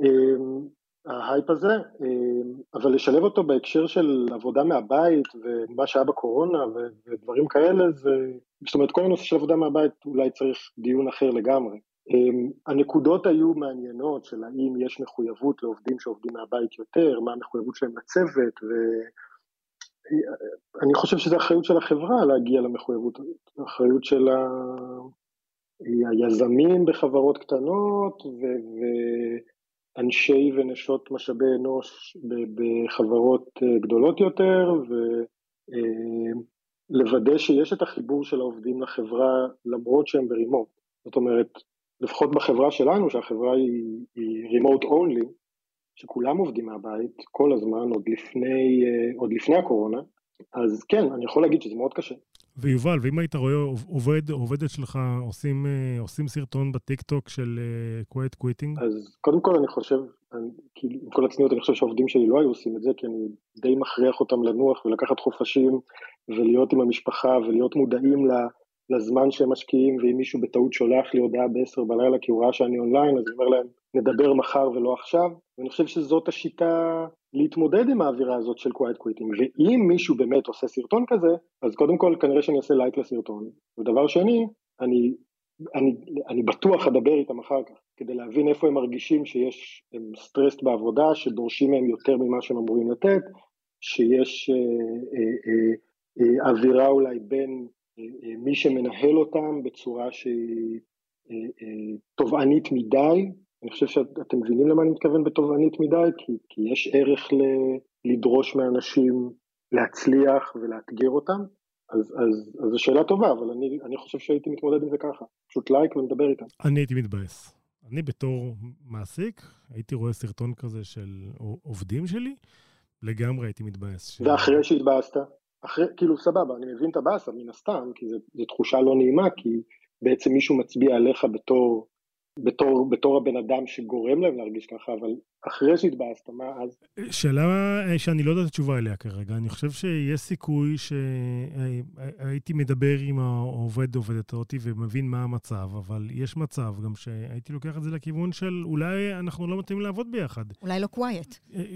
אמ, ההייפ הזה, אמ, אבל לשלב אותו בהקשר של עבודה מהבית ומה שהיה בקורונה ודברים כאלה, זה, זאת אומרת כל הנושא של עבודה מהבית אולי צריך דיון אחר לגמרי. אמ, הנקודות היו מעניינות של האם יש מחויבות לעובדים שעובדים מהבית יותר, מה המחויבות שלהם לצוות, ואני חושב שזו אחריות של החברה להגיע למחויבות אחריות של ה... היזמים בחברות קטנות ואנשי ונשות משאבי אנוש בחברות אה, גדולות יותר ולוודא אה, שיש את החיבור של העובדים לחברה למרות שהם ברימוט. זאת אומרת, לפחות בחברה שלנו, שהחברה היא, היא remote only, שכולם עובדים מהבית כל הזמן, עוד לפני, אה, עוד לפני הקורונה, אז כן, אני יכול להגיד שזה מאוד קשה. ויובל, ואם היית רואה עובד עובדת שלך עושים, אה, עושים סרטון בטיקטוק של quiet uh, quitting? אז קודם כל אני חושב, אני, כאילו, עם כל הצניעות, אני חושב שהעובדים שלי לא היו עושים את זה, כי אני די מכריח אותם לנוח ולקחת חופשים ולהיות עם המשפחה ולהיות מודעים לזמן שהם משקיעים, ואם מישהו בטעות שולח לי הודעה ב-10 בלילה כי הוא ראה שאני אונליין, אז אני אומר להם, נדבר מחר ולא עכשיו. ואני חושב שזאת השיטה להתמודד עם האווירה הזאת של quiet quitting. ואם מישהו באמת עושה סרטון כזה, אז קודם כל כנראה שאני אעשה לייק לסרטון. ודבר שני, אני, אני, אני בטוח אדבר איתם אחר כך, כדי להבין איפה הם מרגישים שיש הם stressed בעבודה, שדורשים מהם יותר ממה שהם אמורים לתת, שיש אה, אה, אה, אה, אווירה אולי בין מי שמנהל אותם בצורה שהיא אה, אה, תובענית מדי, אני חושב שאתם מבינים למה אני מתכוון בתובענית מדי, כי, כי יש ערך ל, לדרוש מאנשים להצליח ולאתגר אותם, אז, אז, אז זו שאלה טובה, אבל אני, אני חושב שהייתי מתמודד עם זה ככה, פשוט לייק ומדבר איתם. אני הייתי מתבאס. אני בתור מעסיק, הייתי רואה סרטון כזה של עובדים שלי, לגמרי הייתי מתבאס. ואחרי שהתבאסת? אחרי, כאילו סבבה, אני מבין את הבאסה מן הסתם, כי זו תחושה לא נעימה, כי בעצם מישהו מצביע עליך בתור בתור, בתור הבן אדם שגורם להם להרגיש ככה, אבל אחרי שהתבאסת, מה אז? שאלה שאני לא יודע את התשובה אליה כרגע. אני חושב שיש סיכוי שהייתי מדבר עם העובד, עובדת אותי, ומבין מה המצב, אבל יש מצב גם שהייתי לוקח את זה לכיוון של אולי אנחנו לא מתאים לעבוד ביחד. אולי לא quiet.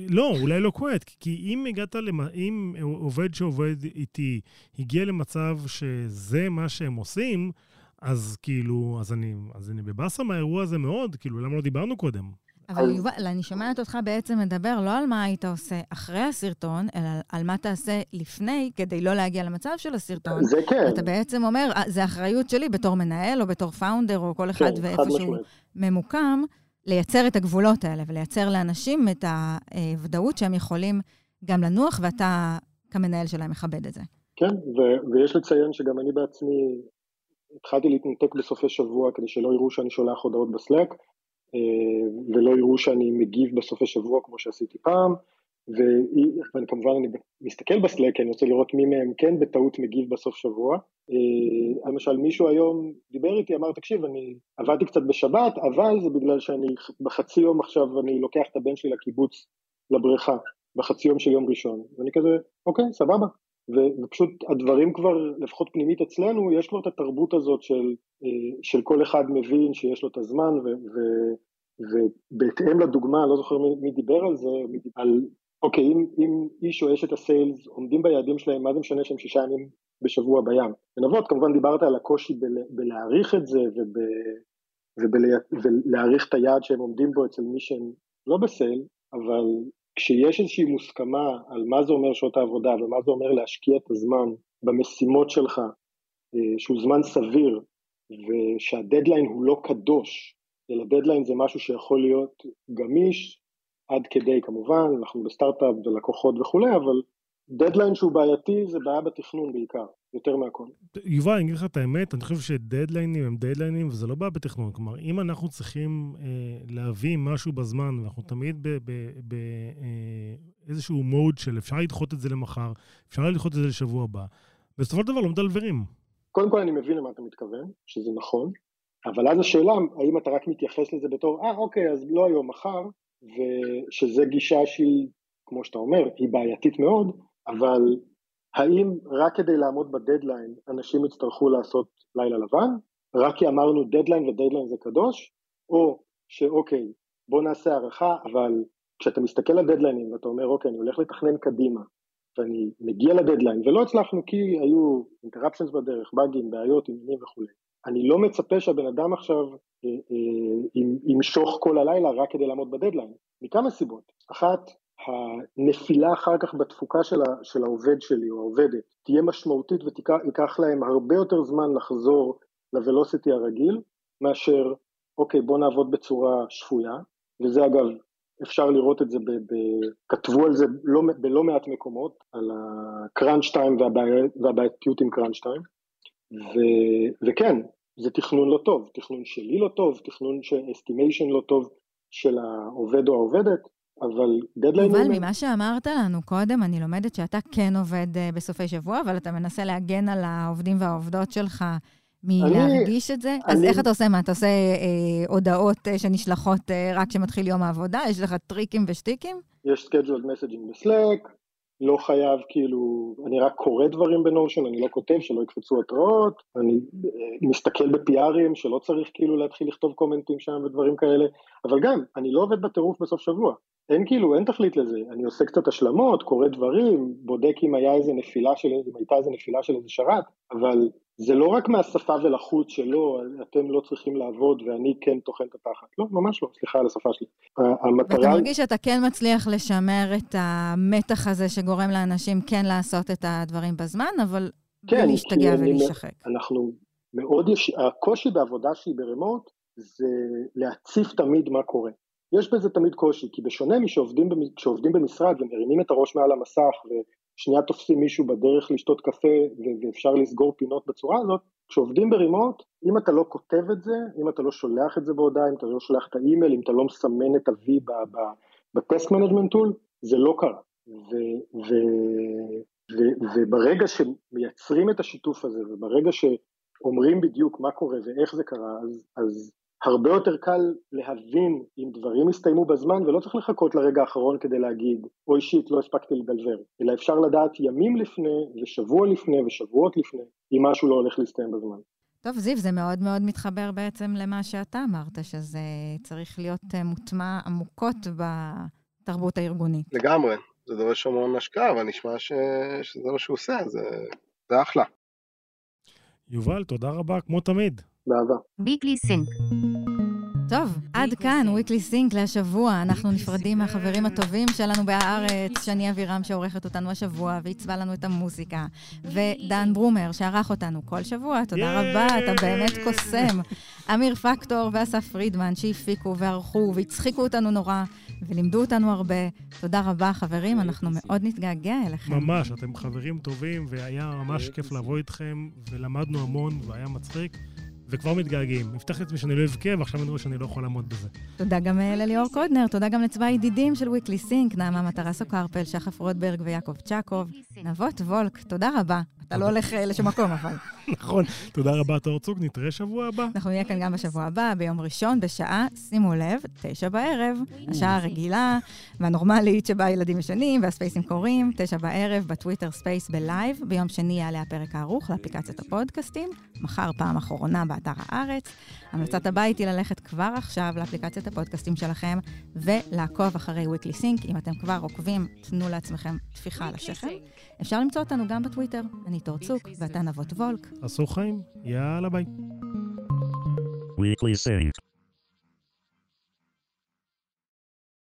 לא, אולי לא quiet, כי אם הגעת, למ... אם עובד שעובד איתי הגיע למצב שזה מה שהם עושים, אז כאילו, אז אני, אז אני בבאסה מהאירוע הזה מאוד, כאילו, למה לא דיברנו קודם? אבל יובל, אני שומעת אותך בעצם מדבר לא על מה היית עושה אחרי הסרטון, אלא על מה תעשה לפני, כדי לא להגיע למצב של הסרטון. זה כן. אתה בעצם אומר, אה, זה אחריות שלי בתור מנהל, או בתור פאונדר, או כל אחד כן, ואיפה שהוא ממוקם, לייצר את הגבולות האלה, ולייצר לאנשים את הוודאות שהם יכולים גם לנוח, ואתה כמנהל שלהם מכבד את זה. כן, ו- ויש לציין שגם אני בעצמי התחלתי להתנתק בסופי שבוע כדי שלא יראו שאני שולח הודעות בסלאק, אה, ולא יראו שאני מגיב בסופי שבוע כמו שעשיתי פעם, ואני כמובן אני מסתכל בסלאק, כי אני רוצה לראות מי מהם כן בטעות מגיב בסוף שבוע. אה, למשל מישהו היום דיבר איתי, אמר תקשיב, אני עבדתי קצת בשבת, אבל זה בגלל שאני בחצי יום עכשיו אני לוקח את הבן שלי לקיבוץ, לבריכה, בחצי יום של יום ראשון, ואני כזה, אוקיי, סבבה, ופשוט הדברים כבר, לפחות פנימית אצלנו, יש כבר את התרבות הזאת של, אה, של כל אחד מבין שיש לו את הזמן, ו, ו, ובהתאם לדוגמה, לא זוכר מי, מי דיבר על זה, על, אוקיי, אם, אם איש או אשת הסיילס עומדים ביעדים שלהם, מה זה משנה שהם שישה ימים בשבוע בים? בנבות כמובן דיברת על הקושי ב, בלהעריך את זה וב, ובלה, ולהעריך את היעד שהם עומדים בו אצל מי שהם לא בסייל, אבל כשיש איזושהי מוסכמה על מה זה אומר שעות העבודה ומה זה אומר להשקיע את הזמן במשימות שלך, אה, שהוא זמן סביר, ושה-deadline הוא לא קדוש, אלא דדליין זה משהו שיכול להיות גמיש, עד כדי כמובן, אנחנו בסטארט-אפ ולקוחות וכולי, אבל דדליין שהוא בעייתי זה בעיה בתכנון בעיקר. יותר מהכל. יובל, אני אגיד לך את האמת, אני חושב שדדליינים הם דדליינים, וזה לא בעיה בתכנון. כלומר, אם אנחנו צריכים אה, להביא משהו בזמן, ואנחנו תמיד באיזשהו אה, מוד של אפשר לדחות את זה למחר, אפשר לדחות את זה לשבוע הבא, בסופו של דבר לא מדלברים. קודם כל אני מבין למה אתה מתכוון, שזה נכון, אבל אז השאלה, האם אתה רק מתייחס לזה בתור, אה, אוקיי, אז לא היום, מחר, ושזה גישה שהיא, כמו שאתה אומר, היא בעייתית מאוד, אבל האם רק כדי לעמוד בדדליין אנשים יצטרכו לעשות לילה לבן? רק כי אמרנו דדליין ודדליין זה קדוש? או שאוקיי, בוא נעשה הערכה, אבל כשאתה מסתכל על דדליינים ואתה אומר אוקיי, אני הולך לתכנן קדימה, ואני מגיע לדדליין, ולא הצלחנו כי היו אינטראפשנס בדרך, באגים, בעיות, עניינים וכולי. אני לא מצפה שהבן אדם עכשיו אה, אה, ימשוך כל הלילה רק כדי לעמוד בדדליין, מכמה סיבות. אחת, הנפילה אחר כך בתפוקה של, ה, של העובד שלי או העובדת תהיה משמעותית וייקח להם הרבה יותר זמן לחזור ל-velocity הרגיל מאשר אוקיי בוא נעבוד בצורה שפויה. וזה אגב אפשר לראות את זה, ב, ב, כתבו על זה לא, בלא מעט מקומות על ה-crunch time והבעייתיות עם crunch time וכן זה תכנון לא טוב, תכנון שלי לא טוב, תכנון של estimation לא טוב של העובד או העובדת אבל דדליין... יובל, ממה שאמרת לנו קודם, אני לומדת שאתה כן עובד uh, בסופי שבוע, אבל אתה מנסה להגן על העובדים והעובדות שלך מלהרגיש את זה. אני... אז איך אתה עושה? מה, אתה עושה אה, הודעות אה, שנשלחות אה, רק כשמתחיל יום העבודה? יש לך טריקים ושטיקים? יש scheduled messaging בסלאק, לא חייב כאילו, אני רק קורא דברים בנושן, אני לא כותב, שלא יקפצו התראות, אני אה, מסתכל ב-PRים שלא צריך כאילו להתחיל לכתוב קומנטים שם ודברים כאלה, אבל גם, אני לא עובד בטירוף בסוף שבוע. אין כאילו, אין תכלית לזה, אני עושה קצת השלמות, קורא דברים, בודק אם היה איזה נפילה של, אם הייתה איזה נפילה של איזה שרת, אבל זה לא רק מהשפה ולחוץ שלא, אתם לא צריכים לעבוד ואני כן טוחן את התחת. לא, ממש לא, סליחה על השפה שלי. המטרה... ואתה מרגיש שאתה כן מצליח לשמר את המתח הזה שגורם לאנשים כן לעשות את הדברים בזמן, אבל כן, להשתגע ולהישחק. אנחנו מאוד יש... הקושי בעבודה שהיא ברמוט זה להציף תמיד מה קורה. יש בזה תמיד קושי, כי בשונה משעובדים במשרד ומרימים את הראש מעל המסך ושנייה תופסים מישהו בדרך לשתות קפה ואפשר לסגור פינות בצורה הזאת, כשעובדים ב-remote, אם אתה לא כותב את זה, אם אתה לא שולח את זה בהודעה, אם אתה לא שולח את האימייל, אם אתה לא מסמן את ה-V ב-task management tool, זה לא קרה. ו- ו- ו- וברגע שמייצרים את השיתוף הזה, וברגע שאומרים בדיוק מה קורה ואיך זה קרה, אז, אז הרבה יותר קל להבין אם דברים הסתיימו בזמן ולא צריך לחכות לרגע האחרון כדי להגיד אוי shit לא הספקתי לדלבר אלא אפשר לדעת ימים לפני ושבוע לפני ושבועות לפני אם משהו לא הולך להסתיים בזמן. טוב, זיו, זה מאוד מאוד מתחבר בעצם למה שאתה אמרת, שזה צריך להיות אה, מוטמע עמוקות בתרבות הארגונית. לגמרי, זה דורש המון השקעה, אבל נשמע ש... שזה מה שהוא עושה, זה, זה אחלה. יובל, תודה רבה, כמו תמיד. באהבה. Weekly Sync. טוב, עד כאן, weekly sync להשבוע. אנחנו נפרדים מהחברים הטובים שלנו בהארץ, שני אבירם שעורכת אותנו השבוע ועיצבה לנו את המוזיקה, ודן ברומר שערך אותנו כל שבוע, תודה רבה, אתה באמת קוסם. אמיר פקטור ואסף פרידמן שהפיקו וערכו והצחיקו אותנו נורא ולימדו אותנו הרבה. תודה רבה, חברים, אנחנו מאוד נתגעגע אליכם. ממש, אתם חברים טובים, והיה ממש כיף לבוא איתכם, ולמדנו המון, והיה מצחיק. וכבר מתגעגעים. הבטחתי לעצמי שאני לא אבכה, ועכשיו אני רואה שאני לא יכול לעמוד בזה. תודה גם אה, לליאור קודנר, תודה גם לצבא הידידים של וויקלי סינק, נעמה מטרסו קרפל, שחף רוטברג ויעקב צ'קוב. נבות וולק, תודה רבה. אתה לא הולך אה, לשום מקום, אבל. נכון. תודה רבה, תור צוק, נתראה שבוע הבא. אנחנו נהיה כאן גם בשבוע הבא, ביום ראשון, בשעה, שימו לב, תשע בערב, השעה הרגילה והנורמלית שבה הילדים ישנים והספייסים קורים, תשע בערב בטוויטר ספייס ב-live, ביום שני יעלה הפרק הערוך לאפליקציית הפודקאסטים, מחר פעם אחרונה באתר הארץ. המלצת הבית היא ללכת כבר עכשיו לאפליקציית הפודקאסטים שלכם ולעקוב אחרי weekly sync. אם אתם כבר עוקבים, תנו לעצמכם טפיחה על השכם. אפשר למצוא אותנו גם בטוויטר, אני תור צוק ואתה נבות וולק. עשו חיים, יאללה ביי. Weekly Sync.